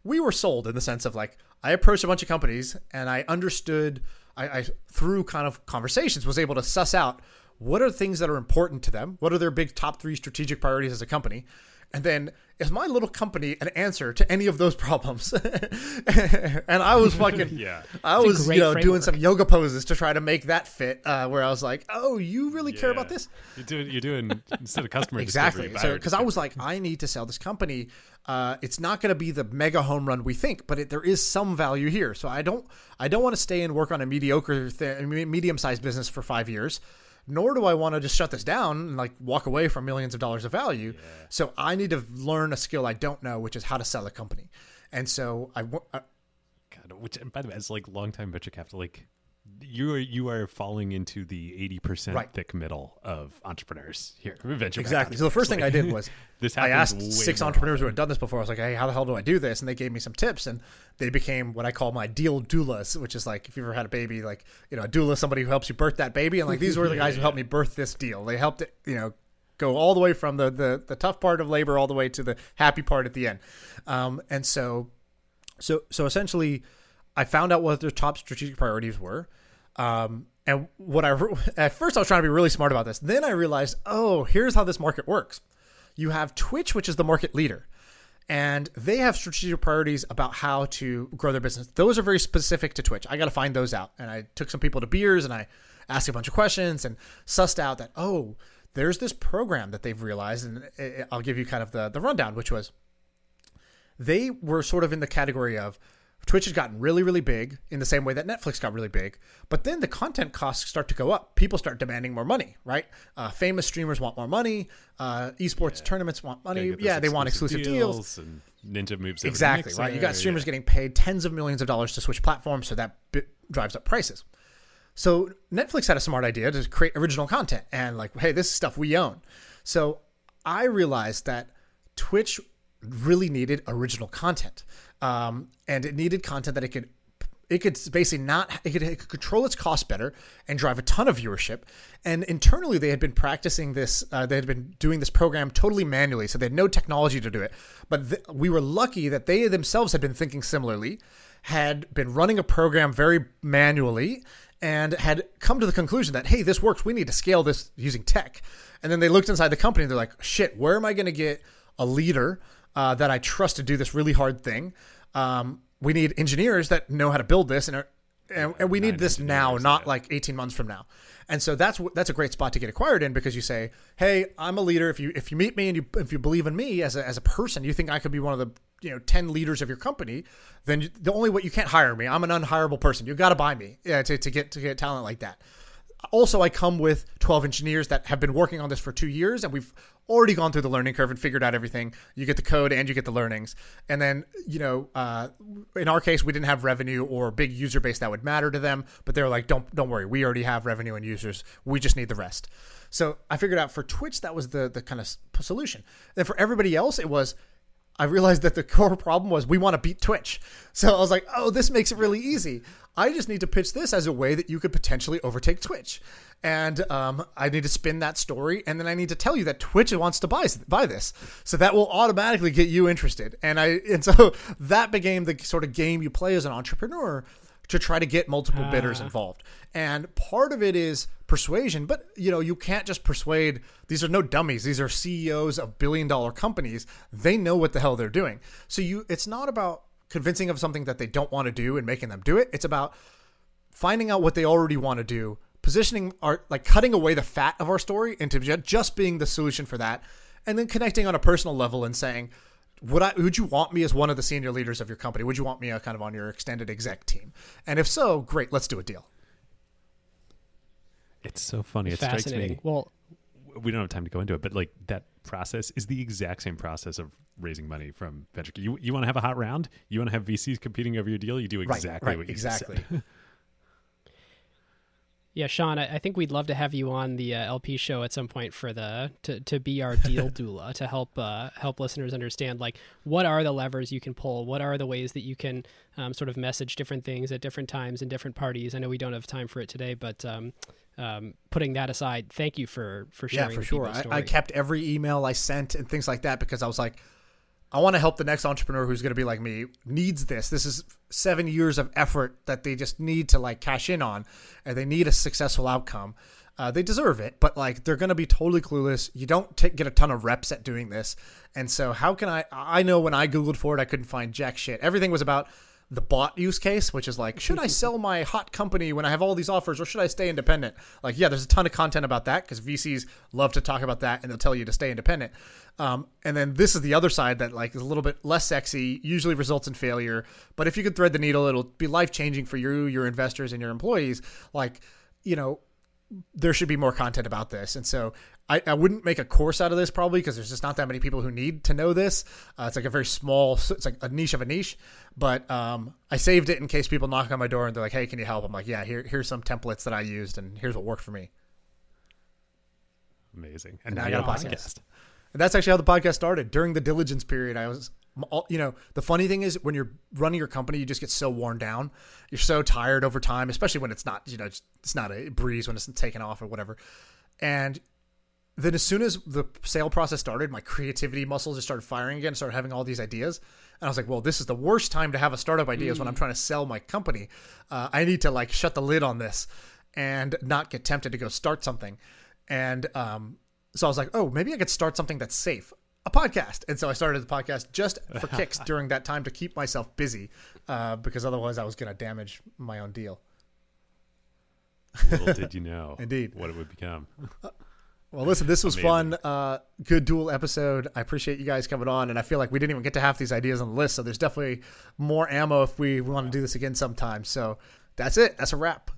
We were sold in the sense of like I approached a bunch of companies and I understood. I, I through kind of conversations was able to suss out what are things that are important to them. What are their big top three strategic priorities as a company. And then is my little company an answer to any of those problems? and I was fucking Yeah. I It's was you know doing some yoga poses to try to make that fit. Uh, where I was like, oh, you really care about this? You're doing you're doing instead of customer Exactly. So because I was like, I need to sell this company. Uh, it's not going to be the mega home run we think, but it, there is some value here. So I don't I don't want to stay and work on a mediocre th- medium sized business for five years. Nor do I want to just shut this down and like walk away from millions of dollars of value. So I need to learn a skill I don't know, which is how to sell a company. And so I, wa- I uh God, which by the way, as like longtime venture capital, like you are you are falling into the eighty percent Right. thick middle of entrepreneurs here. Venture Exactly. So the first thing I did was This I asked six entrepreneurs who had done this before. I was like, "Hey, how the hell do I do this?" And they gave me some tips, and they became what I call my deal doulas, which is like if you've ever had a baby, like you know, a doula, is somebody who helps you birth that baby, and like these were the guys who helped me birth this deal. They helped it, you know, go all the way from the the, the tough part of labor all the way to the happy part at the end. Um, and so so so essentially i found out what their top strategic priorities were. Um, and what i at first i was trying to be really smart about this. Then i realized oh here's how this market works. You have twitch which is the market leader and they have strategic priorities about how to grow their business. Those are very specific to twitch. I got to find those out. And i took some people to beers and i asked a bunch of questions and sussed out that oh there's this program that they've realized and i'll give you kind of the, the rundown which was they were sort of in the category of Twitch has gotten really, really big in the same way that Netflix got really big. But then the content costs start to go up. People start demanding more money, right? Uh, famous streamers want more money. Uh, esports tournaments want money. Yeah, they want exclusive deals. and Ninja moves Exactly, right? You got streamers yeah. getting paid tens of millions of dollars to switch platforms, so that bi- drives up prices. So Netflix had a smart idea to create original content and like, hey, this is stuff we own. So I realized that Twitch really needed original content, um, and it needed content that it could. It could basically not. It could, it could control its costs better and drive a ton of viewership. And internally, they had been practicing this. Uh, they had been doing this program totally manually, so they had no technology to do it. But th- we were lucky that they themselves had been thinking similarly, had been running a program very manually, and had come to the conclusion that hey, this works. We need to scale this using tech. And then they looked inside the company and they're like, shit, where am I going to get a leader uh, that I trust to do this really hard thing? Um, we need engineers that know how to build this and are, and, and we need this now, not yeah. like 18 months from now. And so that's that's a great spot to get acquired in because you say, "Hey, I'm a leader. If you if you meet me and you if you believe in me as a, as a person, you think I could be one of the you know 10 leaders of your company, then you, the only way you can't hire me. I'm an unhireable person. You got to buy me yeah, to, to get to get talent like that. Also, I come with 12 engineers that have been working on this for two years, and we've already gone through the learning curve and figured out everything. You get the code and you get the learnings. And then, you know, uh, in our case, we didn't have revenue or big user base that would matter to them, but they were like, don't, don't worry. We already have revenue and users. We just need the rest. So I figured out for Twitch, that was the, the kind of solution. Then for everybody else, it was, I realized that the core problem was we want to beat Twitch. So I was like, oh, this makes it really easy. I just need to pitch this as a way that you could potentially overtake Twitch. And um, I need to spin that story, and then I need to tell you that Twitch wants to buy buy this, so that will automatically get you interested. And I and so that became the sort of game you play as an entrepreneur to try to get multiple bidders ah. involved. And part of it is persuasion, but you know, you can't just persuade these are no dummies. These are CEOs of billion dollar companies. They know what the hell they're doing. So you it's not about convincing of something that they don't want to do and making them do it. It's about finding out what they already want to do, positioning our like cutting away the fat of our story into just being the solution for that, and then connecting on a personal level and saying, would I would you want me as one of the senior leaders of your company? Would you want me uh, kind of on your extended exec team? And if so, great, let's do a deal. It's so funny. It strikes me. Well, We don't have time to go into it, but like that process is the exact same process of raising money from venture. You you want to have a hot round? You want to have VCs competing over your deal? You do exactly right, what you just said. exactly. Yeah, Shaan, I, I think we'd love to have you on the uh, LP show at some point for the to, to be our deal doula to help uh, help listeners understand like what are the levers you can pull, what are the ways that you can um, sort of message different things at different times in different parties. I know we don't have time for it today, but um, um, putting that aside, thank you for for sharing. yeah, for sure. I. I kept every email I sent and things like that because I was like, I want to help the next entrepreneur who's going to be like me needs this. This is seven years of effort that they just need to like cash in on, and they need a successful outcome. Uh, they deserve it, but like they're going to be totally clueless. You don't get a ton of reps at doing this, and so how can I? I know when I googled for it, I couldn't find jack shit. Everything was about the bot use case, which is like, should I sell my hot company when I have all these offers, or should I stay independent? Like, yeah, there's a ton of content about that because VCs love to talk about that, and they'll tell you to stay independent. Um, and then this is the other side that like is a little bit less sexy, usually results in failure. But if you could thread the needle, it'll be life changing for you, your investors, and your employees. Like, you know, there should be more content about this. And so I, I wouldn't make a course out of this probably because there's just not that many people who need to know this. Uh, it's like a very small, it's like a niche of a niche. But um, I saved it in case people knock on my door and they're like, "Hey, can you help?" I'm like, "Yeah, here, here's some templates that I used, and here's what worked for me." Amazing. And And, now I you got a a podcast. podcast. And that's actually how the podcast started. During the diligence period, I was, you know, the funny thing is when you're running your company, you just get so worn down. You're so tired over time, especially when it's not, you know, it's not a breeze when it's taken off or whatever. And then as soon as the sale process started, my creativity muscles just started firing again, started having all these ideas. And I was like, well, this is the worst time to have a startup idea is when I'm trying to sell my company. Uh, I need to like shut the lid on this and not get tempted to go start something. And um, so I was like, oh, maybe I could start something that's safe, a podcast. And so I started the podcast just for kicks during that time to keep myself busy, uh, because otherwise I was going to damage my own deal. Little did you know Indeed. what it would become. Well, listen, this was Amazing. fun. Uh, good dual episode. I appreciate you guys coming on, and I feel like we didn't even get to half these ideas on the list. So there's definitely more ammo if we want to do this again sometime. So that's it. That's a wrap.